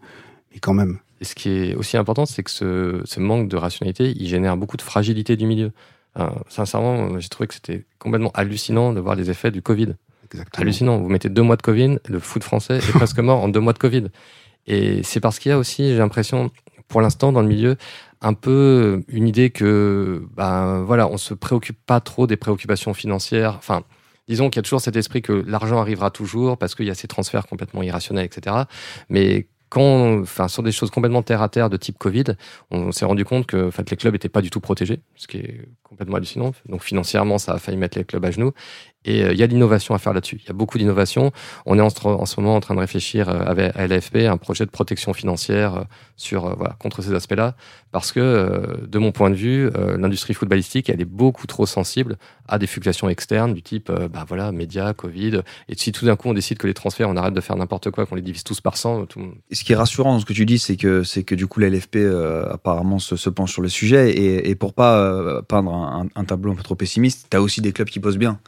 mais quand même. Et ce qui est aussi important, c'est que ce, ce manque de rationalité, il génère beaucoup de fragilité du milieu. Euh, sincèrement, j'ai trouvé que c'était complètement hallucinant de voir les effets du Covid. Exactement. Hallucinant. Vous mettez deux mois de Covid, le foot français est presque mort en deux mois de Covid. Et c'est parce qu'il y a aussi, j'ai l'impression, pour l'instant, dans le milieu, un peu une idée que, ben voilà, on se préoccupe pas trop des préoccupations financières. Enfin, disons qu'il y a toujours cet esprit que l'argent arrivera toujours parce qu'il y a ces transferts complètement irrationnels, etc. Mais quand, enfin, sur des choses complètement terre à terre de type Covid, on s'est rendu compte que, en les clubs n'étaient pas du tout protégés, ce qui est complètement hallucinant. Donc financièrement, ça a failli mettre les clubs à genoux. Et euh, il y a de l'innovation à faire là-dessus. Il y a beaucoup d'innovation. On est en, ce- en ce moment en train de réfléchir euh, avec à LFP un projet de protection financière euh, sur contre ces aspects-là, parce que de mon point de vue, l'industrie footballistique elle est beaucoup trop sensible à des fluctuations externes du type bah voilà médias, Covid. Et si tout d'un coup on décide que les transferts on arrête de faire n'importe quoi, qu'on les divise tous par 100, tout le monde- Et ce qui est rassurant dans ce que tu dis, c'est que, que du coup, la LFP euh, apparemment se, penche sur le sujet. Et, et pour pas peindre un, un tableau un peu trop pessimiste, tu as aussi des clubs qui bossent bien.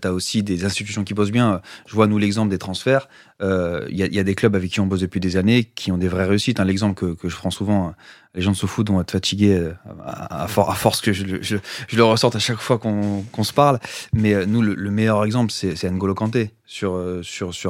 Tu as aussi des institutions qui bossent bien. Je vois, nous, l'exemple des transferts. Euh, Il il y a des clubs avec qui on bosse depuis des années qui ont des vraies réussites. Hein, L'exemple que, je prends souvent, euh, les gens de SoFoot vont être fatigués euh, à, à, for- à force que je, je, le ressorte à chaque fois qu'on se parle. Mais euh, nous, le, le meilleur exemple, c'est N'Golo Kanté sur, euh,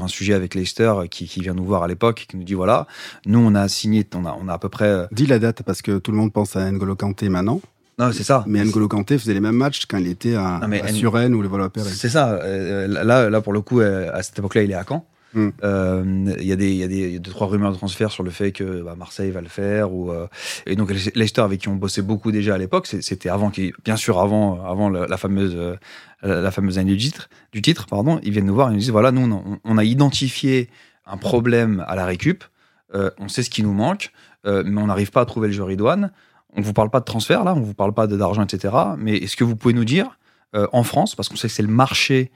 un sujet avec Leicester euh, qui, vient nous voir à l'époque, qui nous dit voilà, nous, on a signé, on a, on a à peu près. euh, Dis la date parce que tout le monde pense à N'Golo Kanté maintenant. Non, c'est ça. Mais N'Golo Kanté faisait les mêmes matchs quand il était à, Non, à N- Suresnes ou le Valois-Perret. C'est ça. euh, là, là, pour le coup, euh, à cette époque-là, il est à Caen. Mm. Euh, Il y, a des- il y a des deux trois rumeurs de transfert sur le fait que bah, Marseille va le faire ou euh, et donc Le- Leicester avec qui on bossait beaucoup déjà à l'époque c'était avant bien sûr avant avant la, la fameuse euh, la, la fameuse année du titre du titre pardon ils viennent nous voir et nous disent voilà nous on, on a identifié un problème à la récup euh, on sait ce qui nous manque, euh, mais on n'arrive pas à trouver le joueur idoine. On ne vous parle pas de transfert, là, on ne vous parle pas d'argent, etc. Mais est-ce que vous pouvez nous dire, euh, en France, parce qu'on sait que c'est le marché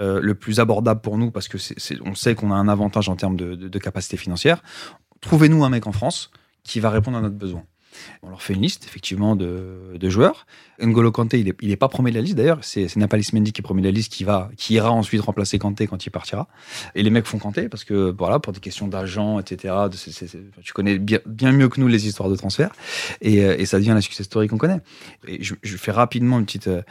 euh, le plus abordable pour nous, parce que c'est- on sait qu'on a un avantage en termes de capacité financière, trouvez-nous un mec en France qui va répondre à notre besoin. On leur fait une liste, effectivement, de, joueurs. N'Golo Kanté, il n'est pas premier de la liste, d'ailleurs. C'est Napalis Mendy qui est premier de la liste, qui, ira ensuite remplacer Kanté quand il partira. Et les mecs font Kanté, parce que, voilà, pour des questions d'argent, etc., tu connais bien, mieux que nous les histoires de transfert. Et, euh, et ça devient la success story qu'on connaît. Et je, fais rapidement une petite, euh,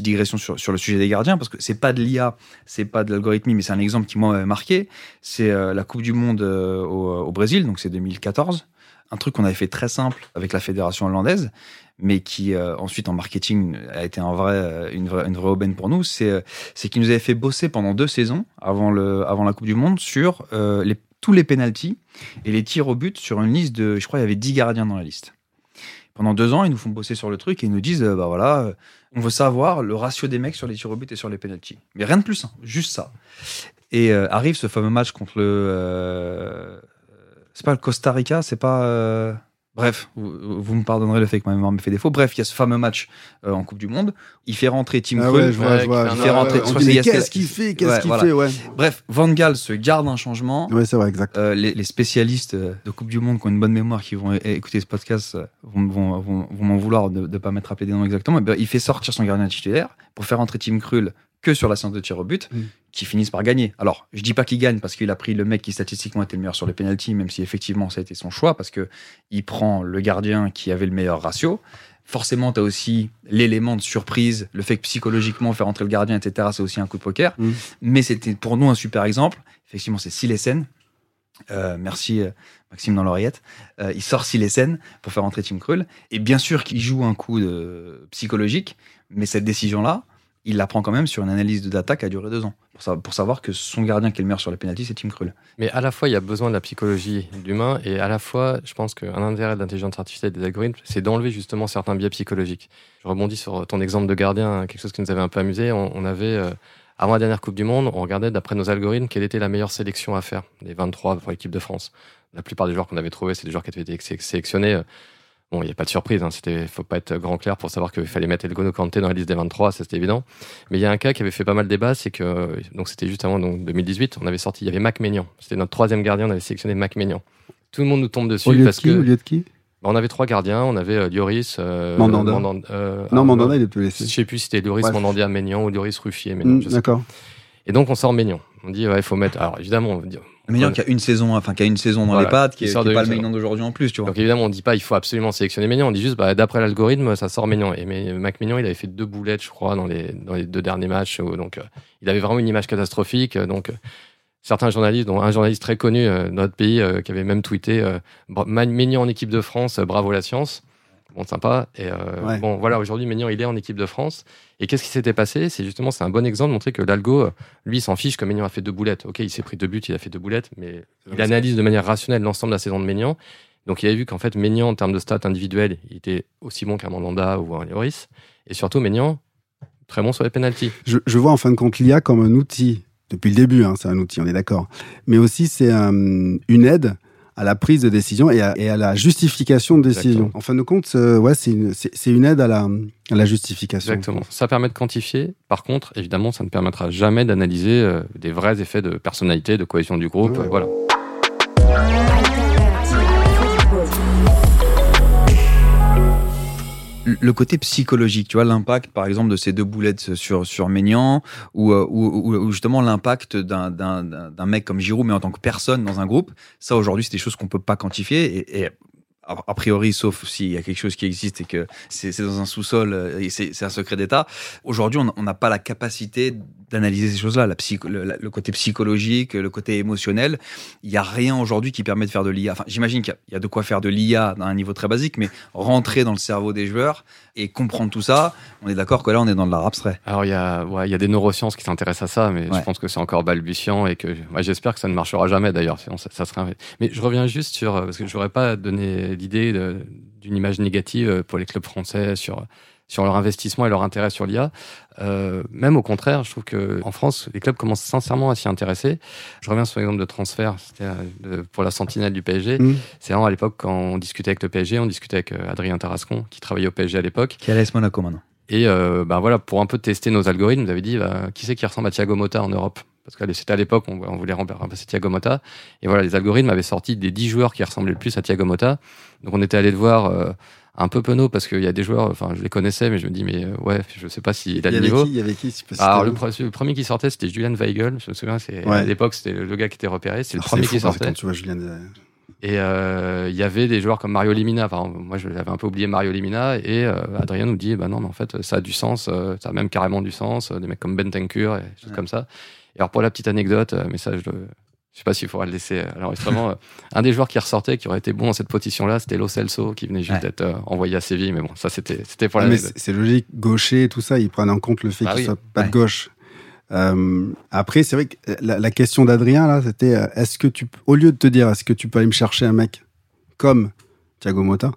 digression sur, le sujet des gardiens, parce que c'est pas de l'IA, c'est pas de l'algorithmie, mais c'est un exemple qui m'a marqué. C'est euh, la Coupe du Monde au Brésil, donc c'est 2014 un truc qu'on avait fait très simple avec la fédération hollandaise, mais qui euh, ensuite en marketing a été un vrai, euh, une, vraie, une vraie aubaine pour nous, c'est euh, c'est qu'ils nous avaient fait bosser pendant deux saisons avant, le, avant la Coupe du Monde sur tous les pénalties et les tirs au but sur une liste de, je crois, il y avait 10 gardiens dans la liste. Pendant deux ans, ils nous font bosser sur le truc et ils nous disent, bah voilà, on veut savoir le ratio des mecs sur les tirs au but et sur les pénalties. Mais rien de plus, hein, juste ça. Et arrive ce fameux match contre le. C'est pas le Costa Rica, c'est pas. euh, Bref, vous, vous me pardonnerez le fait que ma mémoire me fait défaut. Bref, il y a ce fameux match euh, en Coupe du Monde. Il fait rentrer Tim Ah ouais, vois, vois. je fait ouais, rentrer- Qu'est-ce qu'il fait Qu'est-ce Ouais, qu'il voilà. fait Ouais, Bref, Van Gaal se garde un changement. ouais c'est vrai, exact. Euh, les, les spécialistes de Coupe du Monde qui ont une bonne mémoire, qui vont écouter ce podcast, vont, vont, vont, vont m'en vouloir de ne pas m'être rappelé des noms exactement. Eh ben, il fait sortir son gardien titulaire pour faire entrer Tim Krul que sur la séance de tir au but, Mm. qui finissent par gagner. Alors, je dis pas qu'il gagne parce qu'il a pris le mec qui statistiquement était le meilleur sur les pénalties, même si effectivement ça a été son choix, parce que il prend le gardien qui avait le meilleur ratio. Forcément, tu as aussi l'élément de surprise, le fait que psychologiquement faire entrer le gardien, etc., c'est aussi un coup de poker. Mm. Mais c'était pour nous un super exemple. Effectivement, c'est Silesen. Euh, merci euh, Maxime dans l'oreillette. Euh, il sort Silesen pour faire entrer Tim Krul. Et bien sûr qu'il joue un coup de psychologique, mais cette décision-là, il la prend quand même sur une analyse de data qui a duré deux ans. Pour, sa- pour savoir que son gardien qui est le meilleur sur les pénalties, c'est Tim Krul. Mais à la fois, il y a besoin de la psychologie de et à la fois, je pense qu'un intérêt de l'intelligence artificielle et des algorithmes, c'est d'enlever justement certains biais psychologiques. Je rebondis sur ton exemple de gardien, hein, quelque chose qui nous avait un peu amusé. On, avait, euh, avant la dernière Coupe du Monde, on regardait d'après nos algorithmes quelle était la meilleure sélection à faire, des 23 pour l'équipe de France. La plupart des joueurs qu'on avait trouvés, c'est des joueurs qui avaient été sé- sélectionnés. Bon, il n'y a pas de surprise, hein, c'était, faut pas être grand clair pour savoir qu'il fallait mettre Elgono Kanté dans la liste des 23, ça c'était évident. Mais il y a un cas qui avait fait pas mal débat, c'est que, donc c'était juste avant donc, 2018, on avait sorti, il y avait Mac Maignan. C'était notre troisième gardien, on avait sélectionné Mac Maignan. Tout le monde nous tombe dessus Au lieu de parce qui que Au lieu de qui? Bah, on avait trois gardiens, on avait euh, Lloris, euh, Mandanda. Mandan- euh, Non, ah, Mandanda, il est plus Je laissé. sais plus si c'était Lloris Bref. Mandandia Maignan ou Lloris Ruffier. Mm, je D'accord. Et donc on sort Maignan. On dit ouais, il faut mettre. Alors évidemment, on dit- Le meilleur qui a une saison, enfin qui a une saison dans Voilà, les pattes, qui qui qui est de pas le. Maignan d'aujourd'hui en plus, tu vois. Donc évidemment, on dit pas il faut absolument sélectionner Maignan. On dit juste bah, d'après l'algorithme, ça sort Maignan. Et mais, Mac Maignan, il avait fait deux boulettes, je crois, dans les dans les deux derniers matchs. où- donc euh, il avait vraiment une image catastrophique. euh, donc euh, certains journalistes, dont un journaliste très connu euh, dans notre pays, euh, qui avait même tweeté euh, Maignan en équipe de France, euh, bravo la science. Bon, sympa. Et euh, Ouais. bon, voilà, aujourd'hui, Maignan, il est en équipe de France. Et qu'est-ce qui s'était passé? C'est justement, c'est un bon exemple de montrer que l'algo, euh, lui, s'en fiche que Maignan a fait deux boulettes. Ok, il s'est pris deux buts, il a fait deux boulettes, mais il analyse de manière rationnelle l'ensemble de la saison de Maignan. Donc il avait vu qu'en fait, Maignan, en termes de stats individuels, il était aussi bon qu'un Mandanda ou un Lloris. Et surtout, Maignan, très bon sur les pénalties. Je, je vois en fin de compte l'IA comme un outil. Depuis le début, hein, c'est un outil, on est d'accord. Mais aussi, c'est euh, une aide à la prise de décision et à, et à la justification de décision. Exactement. En fin de compte, euh, ouais, c'est une, une aide à la, à la justification. Exactement. Ça permet de quantifier. Par contre, évidemment, ça ne permettra jamais d'analyser euh, des vrais effets de personnalité, de cohésion du groupe. Ouais. voilà. Le côté psychologique, tu vois, l'impact, par exemple, de ces deux boulettes sur, sur ou, euh, ou, ou- ou justement l'impact d'un, mec comme Giroud, mais en tant que personne dans un groupe, ça aujourd'hui, c'est des choses qu'on peut pas quantifier. Et, et a priori, sauf s'il y a quelque chose qui existe et que c'est, dans un sous-sol euh, et c'est, un secret d'État, aujourd'hui, on n'a pas la capacité d'analyser ces choses-là, le, la- le côté psychologique, le côté émotionnel. Il n'y a rien aujourd'hui qui permet de faire de l'IA. Enfin, j'imagine qu'il y a- il y a de quoi faire de l'IA à un niveau très basique, mais rentrer dans le cerveau des joueurs et comprendre tout ça, on est d'accord que là, on est dans de l'art abstrait. Alors, il y, a, ouais, il y a des neurosciences qui s'intéressent à ça, mais Ouais. je pense que c'est encore balbutiant et que ouais, j'espère que ça ne marchera jamais d'ailleurs. Sinon, ça, ça Mais je reviens juste sur. euh, Parce que je n'aurais pas donné l'idée d'une image négative euh, pour les clubs français sur sur leur investissement et leur intérêt sur l'IA. Euh, même au contraire, je trouve que en France, les clubs commencent sincèrement à s'y intéresser. Je reviens sur l'exemple de transfert c'était euh, pour la sentinelle du PSG. Mm. C'est vraiment à l'époque quand on discutait avec le PSG, on discutait avec euh, Adrien Tarascon qui travaillait au PSG à l'époque. Qui est à l'AS Monaco maintenant. Et euh, bah voilà, pour un peu tester nos algorithmes, vous avez dit bah, qui c'est qui ressemble à Thiago Motta en Europe? Parce que c'était à l'époque, on, on voulait remplacer Thiago Motta. Et voilà, les algorithmes avaient sorti des 10 joueurs qui ressemblaient le plus à Thiago Motta. Donc on était allé le voir euh, un peu penaud parce qu'il y a des joueurs, enfin je les connaissais, mais je me dis, mais euh, ouais, je sais pas s'il a Il y le avait niveau. qui Il y avait qui si Alors, le, pre- le premier qui sortait, c'était Julian Weigel. Je me souviens, Ouais. à l'époque, c'était le gars qui était repéré. C'est le Ah, premier qui sortait. Tu vois Julien. euh, Et euh, il y avait des joueurs comme Mario Limina. Enfin, moi, je l'avais un peu oublié Mario Limina. Et euh, Adrien nous dit, bah non, mais en fait, ça a du sens. euh, ça a même carrément du sens. Des mecs comme Ben Tankur et des choses Ouais. comme ça. Et alors, pour la petite anecdote, mais ça, je, le- je sais pas s'il faudra le laisser à l'enregistrement. euh, un des joueurs qui ressortait, qui aurait été bon dans cette position-là, c'était Lo Celso, qui venait juste Ouais. d'être euh, envoyé à Séville. Mais bon, ça, c'était c'était pour Ah, la mais c'est logique, gaucher et tout ça, ils prennent en compte le fait Bah qu'il oui. soit pas Ouais. de gauche. Euh, après, c'est vrai que la, la question d'Adrien, là, c'était euh, est-ce que tu, au lieu de te dire, est-ce que tu peux aller me chercher un mec comme Thiago Motta,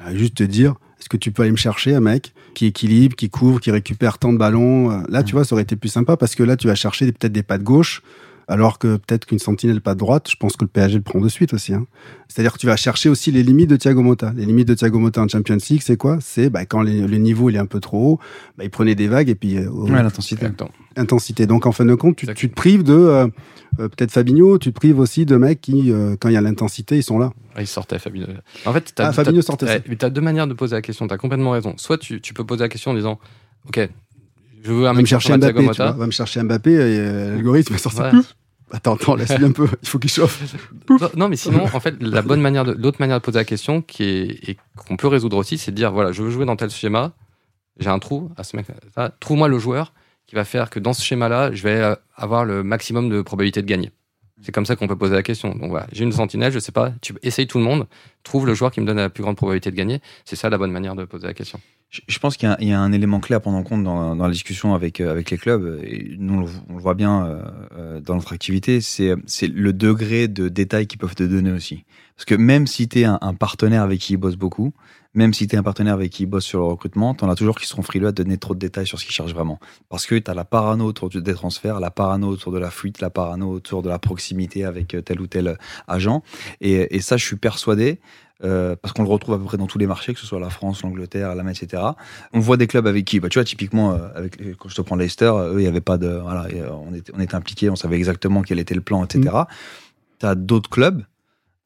euh, juste te dire, est-ce que tu peux aller me chercher un mec qui équilibre, qui couvre, qui récupère tant de ballons euh, Là, tu vois, ça aurait été plus sympa parce que là, tu vas chercher peut-être des pas de gauche, alors que peut-être qu'une sentinelle pas de droite, je pense que le PSG le prend de suite aussi. hein. C'est-à-dire que tu vas chercher aussi les limites de Thiago Motta. Les limites de Thiago Motta en Champions League, c'est quoi? C'est bah, quand les- le niveau il est un peu trop haut, bah, il prenait des vagues et puis euh, Ouais, l'intensité. Intensité. Donc en fin de compte, tu, tu te prives de euh, euh, peut-être Fabinho, tu te prives aussi de mecs qui, euh, quand il y a l'intensité, ils sont là. Ah, il sortait, Fabinho. En fait, t'as, Ah, Fabinho sortait, mais t'as deux manières de poser la question. T'as complètement raison. Soit tu, tu peux poser la question en disant, OK, je veux un Va me chercher Mbappé, tu vois. Va me chercher Mbappé et euh, l'algorithme va sortir. Ouais. Attends, attends, laisse-lui un peu. Il faut qu'il chauffe. Non, Non, mais sinon, en fait, la bonne manière l'autre manière de poser la question, qui est, et qu'on peut résoudre aussi, c'est de dire, voilà, je veux jouer dans tel schéma, j'ai un trou à ce mec là trouve-moi le joueur qui va faire que dans ce schéma-là, je vais euh, avoir le maximum de probabilité de gagner. C'est comme ça qu'on peut poser la question. Donc voilà, j'ai une sentinelle, je sais pas, tu essayes tout le monde, trouve le joueur qui me donne la plus grande probabilité de gagner. C'est ça la bonne manière de poser la question. Je, pense qu'il y, a un- élément clé à prendre en compte dans, la discussion avec, euh, avec les clubs, et nous on le, voit bien euh, euh, dans notre activité, c'est le degré de détail qu'ils peuvent te donner aussi. Parce que même si tu es un, partenaire avec qui ils bossent beaucoup, même si tu es un partenaire avec qui ils bossent sur le recrutement, tu en as toujours qui seront frileux à donner trop de détails sur ce qu'ils cherchent vraiment. Parce que tu as la parano autour des transferts, la parano autour de la fuite, la parano autour de la proximité avec tel ou tel agent. Et ça, je suis persuadé, euh, parce qu'on le retrouve à peu près dans tous les marchés, que ce soit la France, l'Angleterre, l'Allemagne, etc. On voit des clubs avec qui, bah, tu vois, typiquement, euh, avec, les- quand je te prends Leicester, euh, eux, il n'y avait pas de. Voilà, euh, on, était, on était impliqués, on savait exactement quel était le plan, etc. Tu as d'autres clubs,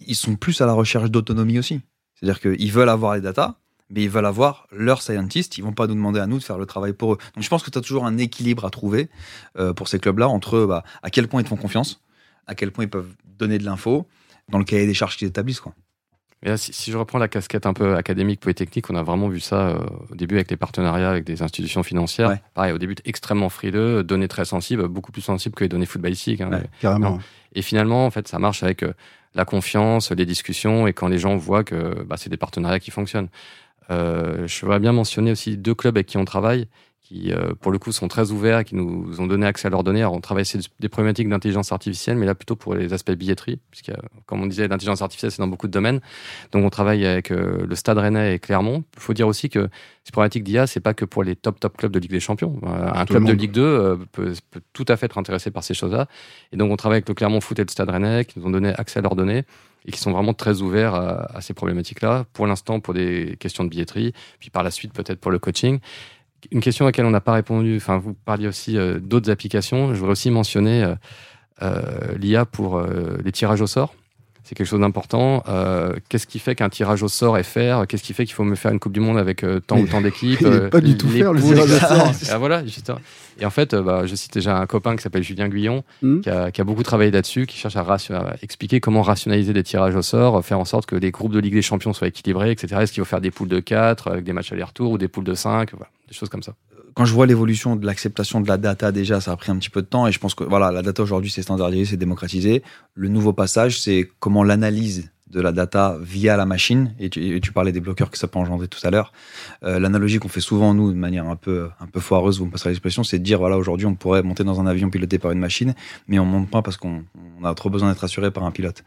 ils sont plus à la recherche d'autonomie aussi. C'est-à-dire qu'ils veulent avoir les datas, mais ils veulent avoir leurs scientists, ils vont pas nous demander à nous de faire le travail pour eux. Donc je pense que tu as toujours un équilibre à trouver euh, pour ces clubs-là entre bah, à quel point ils te font confiance, à quel point ils peuvent donner de l'info dans le cahier des charges qu'ils établissent. Quoi. Et là, si, si je reprends la casquette un peu académique, polytechnique, on a vraiment vu ça euh, au début avec les partenariats avec des institutions financières. Ouais. Pareil, au début, extrêmement frileux, données très sensibles, beaucoup plus sensibles que les données footballistiques. hein. Ouais. Carrément. Et finalement, en fait, ça marche avec euh, la confiance, les discussions, et quand les gens voient que bah, c'est des partenariats qui fonctionnent. Euh, je voudrais bien mentionner aussi deux clubs avec qui on travaille, qui, euh, pour le coup, sont très ouverts, qui nous ont donné accès à leurs données. Alors, on travaille sur des problématiques d'intelligence artificielle, mais là, plutôt pour les aspects billetterie, puisque, comme on disait, l'intelligence artificielle, c'est dans beaucoup de domaines. Donc, on travaille avec euh, le Stade Rennais et Clermont. Il faut dire aussi que ces problématiques d'IA, c'est pas que pour les top, top clubs de Ligue des Champions. Euh, un Tout club de. Ligue 2 euh, peut, peut tout à fait être intéressé par ces choses-là. Et donc, on travaille avec le Clermont Foot et le Stade Rennais, qui nous ont donné accès à leurs données et qui sont vraiment très ouverts à, à ces problématiques-là. Pour l'instant, pour des questions de billetterie, puis par la suite, peut-être pour le coaching. Une question à laquelle on n'a pas répondu, enfin, vous parliez aussi euh, d'autres applications. Je voudrais aussi mentionner euh, euh, l'IA pour les tirages au sort. C'est quelque chose d'important. Euh, Qu'est-ce qui fait qu'un tirage au sort est faire? Qu'est-ce qui fait qu'il faut me faire une Coupe du Monde avec euh, tant Mais ou tant d'équipes euh, pas du tout faire, le tirage au sort. Ah, voilà, justement. Et en fait, bah, je cite déjà un copain qui s'appelle Julien Guyon, Hmm. qui, a, qui a beaucoup travaillé là-dessus, qui cherche à, expliquer comment rationaliser des tirages au sort, faire en sorte que les groupes de Ligue des Champions soient équilibrés, etc. Est-ce qu'il faut faire des poules de 4 avec des matchs aller-retour ou des poules de 5 voilà, Des choses comme ça. Quand je vois l'évolution de l'acceptation de la data déjà, ça a pris un petit peu de temps et je pense que voilà, la data aujourd'hui c'est standardisé, c'est démocratisé. Le nouveau passage, c'est comment l'analyse de la data via la machine. Et tu, parlais des bloqueurs que ça peut engendrer tout à l'heure. Euh, L'analogie qu'on fait souvent nous de manière un peu un peu foireuse, vous me passerez l'expression, c'est de dire voilà aujourd'hui on pourrait monter dans un avion piloté par une machine, mais on monte pas parce qu'on on a trop besoin d'être assuré par un pilote.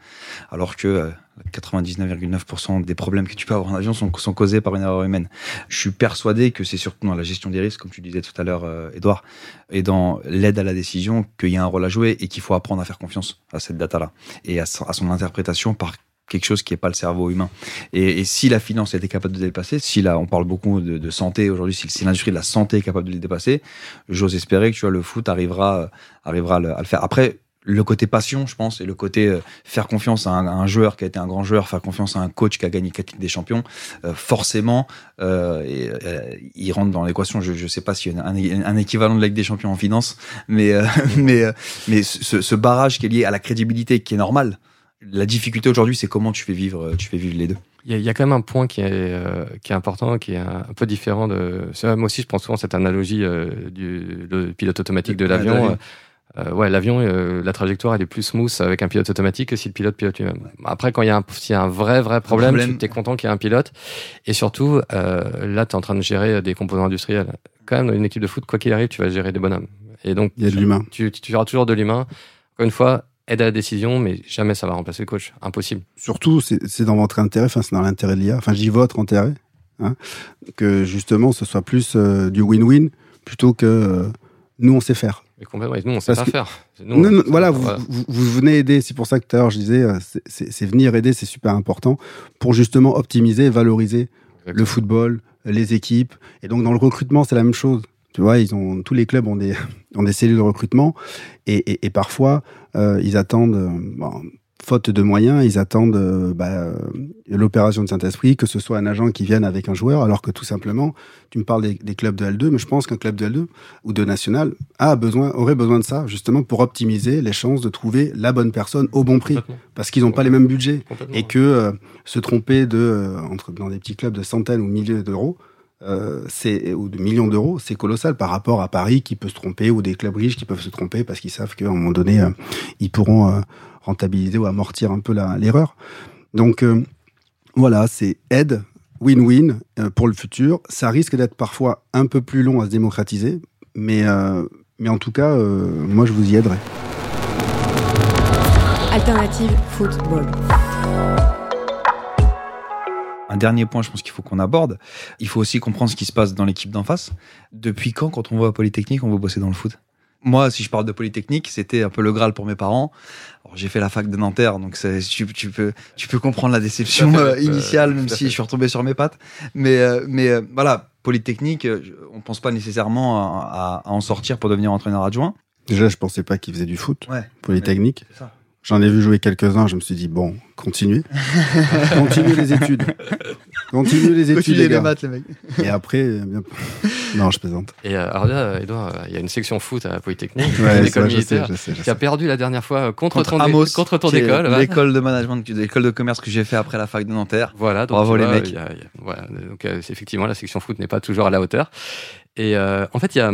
Alors que euh, 99,9% des problèmes que tu peux avoir en avion sont, causés par une erreur humaine. Je suis persuadé que c'est surtout dans la gestion des risques, comme tu disais tout à l'heure, euh, Edouard, et dans l'aide à la décision qu'il y a un rôle à jouer et qu'il faut apprendre à faire confiance à cette data-là et à, son interprétation par quelque chose qui n'est pas le cerveau humain. Et, si la finance était capable de dépasser, si là on parle beaucoup de, santé aujourd'hui, si, l'industrie de la santé est capable de dépasser, j'ose espérer que tu vois le foot arrivera arrivera à le, à le faire. Après, le côté passion, je pense, et le côté euh, faire confiance à un, joueur qui a été un grand joueur, faire confiance à un coach qui a gagné quatre des champions, euh, forcément, euh, et, il rentre dans l'équation. Je ne sais pas s'il y a un, équivalent de la Ligue des Champions en finance, mais mais mais ce, ce, barrage qui est lié à la crédibilité, qui est normal. La difficulté aujourd'hui, c'est comment tu fais vivre, tu fais vivre les deux. Il y, a, quand même un point qui est, qui est important, qui est un, peu différent de. Moi aussi, je prends souvent cette analogie du pilote automatique de l'avion. Euh, ouais, l'avion, euh, la trajectoire, elle est plus smooth avec un pilote automatique que si le pilote pilote lui-même. Après, quand il y a un, y a un vrai, vrai problème, tu es content qu'il y ait un pilote. Et surtout, euh, là, tu es en train de gérer des composants industriels. Quand même, dans une équipe de foot, quoi qu'il arrive, tu vas gérer des bonhommes. Et donc, il y a de l'humain. Tu, tu, auras toujours de l'humain. Encore une fois, aide à la décision, mais jamais ça va remplacer le coach. Impossible. Surtout, c'est dans votre intérêt, enfin, c'est dans l'intérêt de l'IA. Enfin, dis votre intérêt, hein, que justement, ce soit plus du win-win plutôt que nous, on sait faire. Mais complètement. nous, on sait pas faire. voilà, vous, vous, venez aider. C'est pour ça que tout à l'heure, je disais, euh, c'est venir aider, c'est super important pour justement optimiser valoriser le football, les équipes. Et donc, dans le recrutement, c'est la même chose. Tu vois, ils ont, tous les clubs ont des, ont des cellules de recrutement et, et, parfois, euh, ils attendent. Euh, faute de moyens, ils attendent euh, bah, euh, l'opération de Saint-Esprit, que ce soit un agent qui vienne avec un joueur, alors que tout simplement, tu me parles des, clubs de L2, mais je pense qu'un club de L2 ou de National a besoin, aurait besoin de ça, justement, pour optimiser les chances de trouver la bonne personne au bon prix. Parce qu'ils n'ont pas les mêmes budgets. Et que euh, se tromper de, entre, dans des petits clubs de centaines ou milliers d'euros, c'est ou de millions d'euros, c'est colossal par rapport à Paris qui peut se tromper ou des clubs riches qui peuvent se tromper parce qu'ils savent qu'à un moment donné, ils pourront rentabiliser ou amortir un peu l'erreur. Donc euh, voilà, c'est aide, win-win euh, pour le futur. Ça risque d'être parfois un peu plus long à se démocratiser, mais, euh, mais en tout cas, moi je vous y aiderai. Alternative football. Un dernier point, je pense qu'il faut qu'on aborde. Il faut aussi comprendre ce qui se passe dans l'équipe d'en face. Depuis quand, quand on voit à Polytechnique, on veut bosser dans le foot? Moi, si je parle de Polytechnique, c'était un peu le Graal pour mes parents. J'ai fait la fac de Nanterre, donc tu, tu, peux, tu peux comprendre la déception euh, initiale, même si je suis retombé sur mes pattes. Mais, euh, mais euh, voilà, Polytechnique, on pense pas nécessairement à, en sortir pour devenir entraîneur adjoint. Déjà, je pensais pas qu'il faisait du foot. Ouais, Polytechnique. J'en ai vu jouer quelques-uns, je me suis dit, bon, continuez. continuez les études. Continuez les études. les, maths, les mecs. Et après, euh, bien... non, je plaisante. Et euh, alors là, Edouard, il y a une section foot à la Polytechnique, ouais, l'école militaire, qui a perdu la dernière fois contre, ton, Amos, contre ton école. L'école de management, l'école de commerce que j'ai fait après la fac de Nanterre. Voilà, donc bravo les mecs. voilà, donc euh, effectivement, la section foot n'est pas toujours à la hauteur. Et en fait, il y a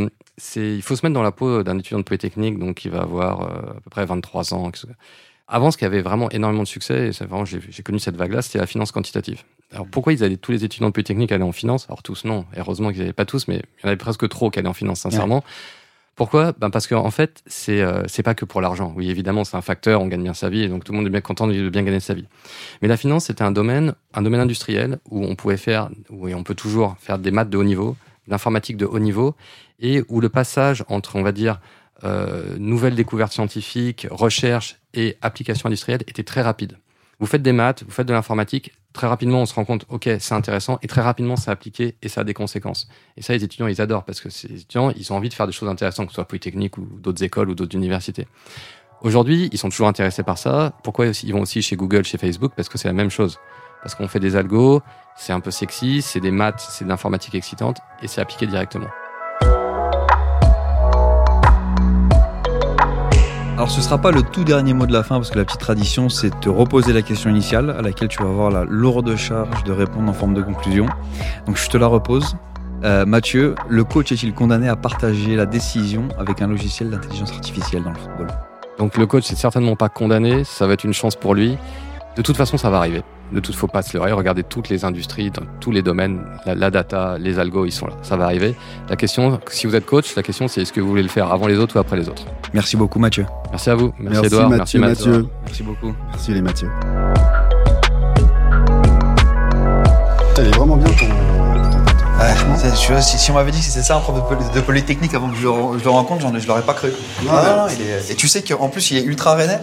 il faut se mettre dans la peau d'un étudiant de Polytechnique, donc qui va avoir euh, à peu près 23 ans. Avant, ce qui avait vraiment énormément de succès, et vraiment, j'ai connu cette vague-là, c'était la finance quantitative. Alors pourquoi ils allaient tous les étudiants de Polytechnique aller en finance? Alors tous non, heureusement qu'ils n'allaient pas tous, mais il y en avait presque trop qui allaient en finance, sincèrement. Pourquoi? Ben Parce qu'en en fait, c'est euh, c'est pas que pour l'argent. Oui, évidemment, c'est un facteur, on gagne bien sa vie, et donc tout le monde est bien content de bien gagner sa vie. Mais la finance, c'était un domaine, un domaine industriel où on pouvait faire, où on peut toujours faire des maths de haut niveau, l'informatique de haut niveau, et où le passage entre, on va dire, euh, nouvelles découvertes scientifiques, recherche et application industrielle était très rapide. Vous faites des maths, vous faites de l'informatique, très rapidement on se rend compte, ok, c'est intéressant, et très rapidement c'est appliqué et ça a des conséquences. Et ça, les étudiants, ils adorent parce que ces étudiants, ils ont envie de faire des choses intéressantes, que ce soit Polytechnique ou d'autres écoles ou d'autres universités. Aujourd'hui, ils sont toujours intéressés par ça. Pourquoi ils vont aussi chez Google, chez Facebook? Parce que c'est la même chose. Parce qu'on fait des algos, c'est un peu sexy, c'est des maths, c'est de l'informatique excitante, et c'est appliqué directement. Alors ce sera pas le tout dernier mot de la fin parce que la petite tradition c'est de te reposer la question initiale à laquelle tu vas avoir la lourde charge de répondre en forme de conclusion. Donc je te la repose. Euh, Mathieu, le coach est-il condamné à partager la décision avec un logiciel d'intelligence artificielle dans le football? Donc le coach n'est certainement pas condamné, ça va être une chance pour lui. De toute façon ça va arriver. De toute faut pas se leurrer, regardez toutes les industries, dans tous les domaines, la, data, les algos, ils sont là, ça va arriver. La question, si vous êtes coach, la question c'est est-ce que vous voulez le faire avant les autres ou après les autres? Merci beaucoup Mathieu. Merci à vous, merci, Edouard, merci Mathieu. Merci beaucoup. Merci les Mathieu. il est vraiment bien ton. Ouais, c'est- tu vois, si, si on m'avait dit que c'était ça un prof de, poly- de polytechnique avant que je le, je le rencontre, je l'aurais pas cru. Non, Ah, mais- non, il est- et tu sais qu'en plus, il est ultra rennais.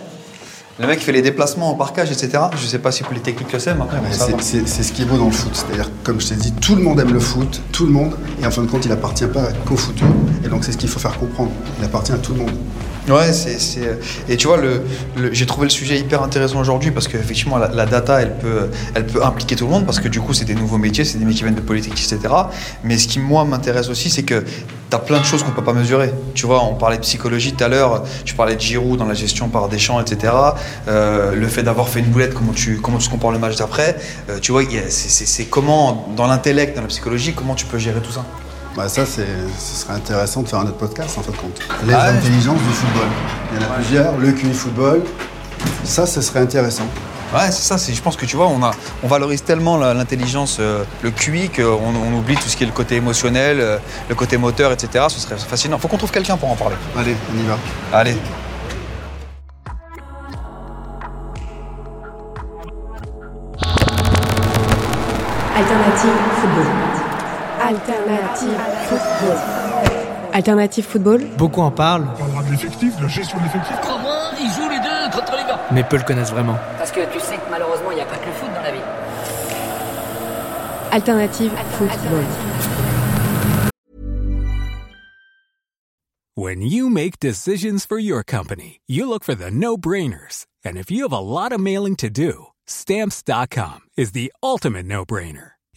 Le mec fait les déplacements en parcage, etc. Je sais pas si Polytechnique le sait, mais après, bon, Mais ça c'est-. C'est c'est ce qui est beau dans le foot. C'est-à-dire, comme je t'ai dit, tout le monde aime le foot, tout le monde, et en fin de compte, il appartient pas qu'aux footeux. Et donc, c'est ce qu'il faut faire comprendre. Il appartient à tout le monde. Ouais, c'est, c'est- Et tu vois, le, j'ai trouvé le sujet hyper intéressant aujourd'hui parce qu'effectivement, la, la data, elle peut, elle peut impliquer tout le monde parce que du coup, c'est des nouveaux métiers, c'est des métiers qui viennent de politique, etc. Mais ce qui, moi, m'intéresse aussi, c'est que tu as plein de choses qu'on peut pas mesurer. Tu vois, on parlait de psychologie tout à l'heure, tu parlais de Giroud dans la gestion par Deschamps, etc. Euh, le fait d'avoir fait une boulette, comment tu, comment tu te le match d'après. Euh, tu vois, c'est comment, dans l'intellect, dans la psychologie, comment tu peux gérer tout ça. Bah, ça, c'est- ce serait intéressant de faire un autre podcast, en fin de compte. Les Ah ouais. intelligences du football. Il y en a plusieurs. Le QI football. Ça, ce serait intéressant. Ouais, c'est ça. C'est, je pense que tu vois, on, a, on valorise tellement la- l'intelligence, euh, le QI, qu'on on oublie tout ce qui est le côté émotionnel, euh, le côté moteur, etc. Ce serait fascinant. Faut qu'on trouve quelqu'un pour en parler. Allez, on y va. Allez. Alternative football. Alternative football. Alternative football. Beaucoup en parlent, On parlera de l'effectif, de la gestion de l'effectif. Crois-moi, ils jouent les deux contre les gars. mais peu le connaissent vraiment. Parce que tu sais que malheureusement, il n'y a pas que le foot dans la vie. Alternative football. When you make decisions for your company, you look for the no brainers. And if you have a lot of mailing to do, stamps.com is the ultimate no brainer.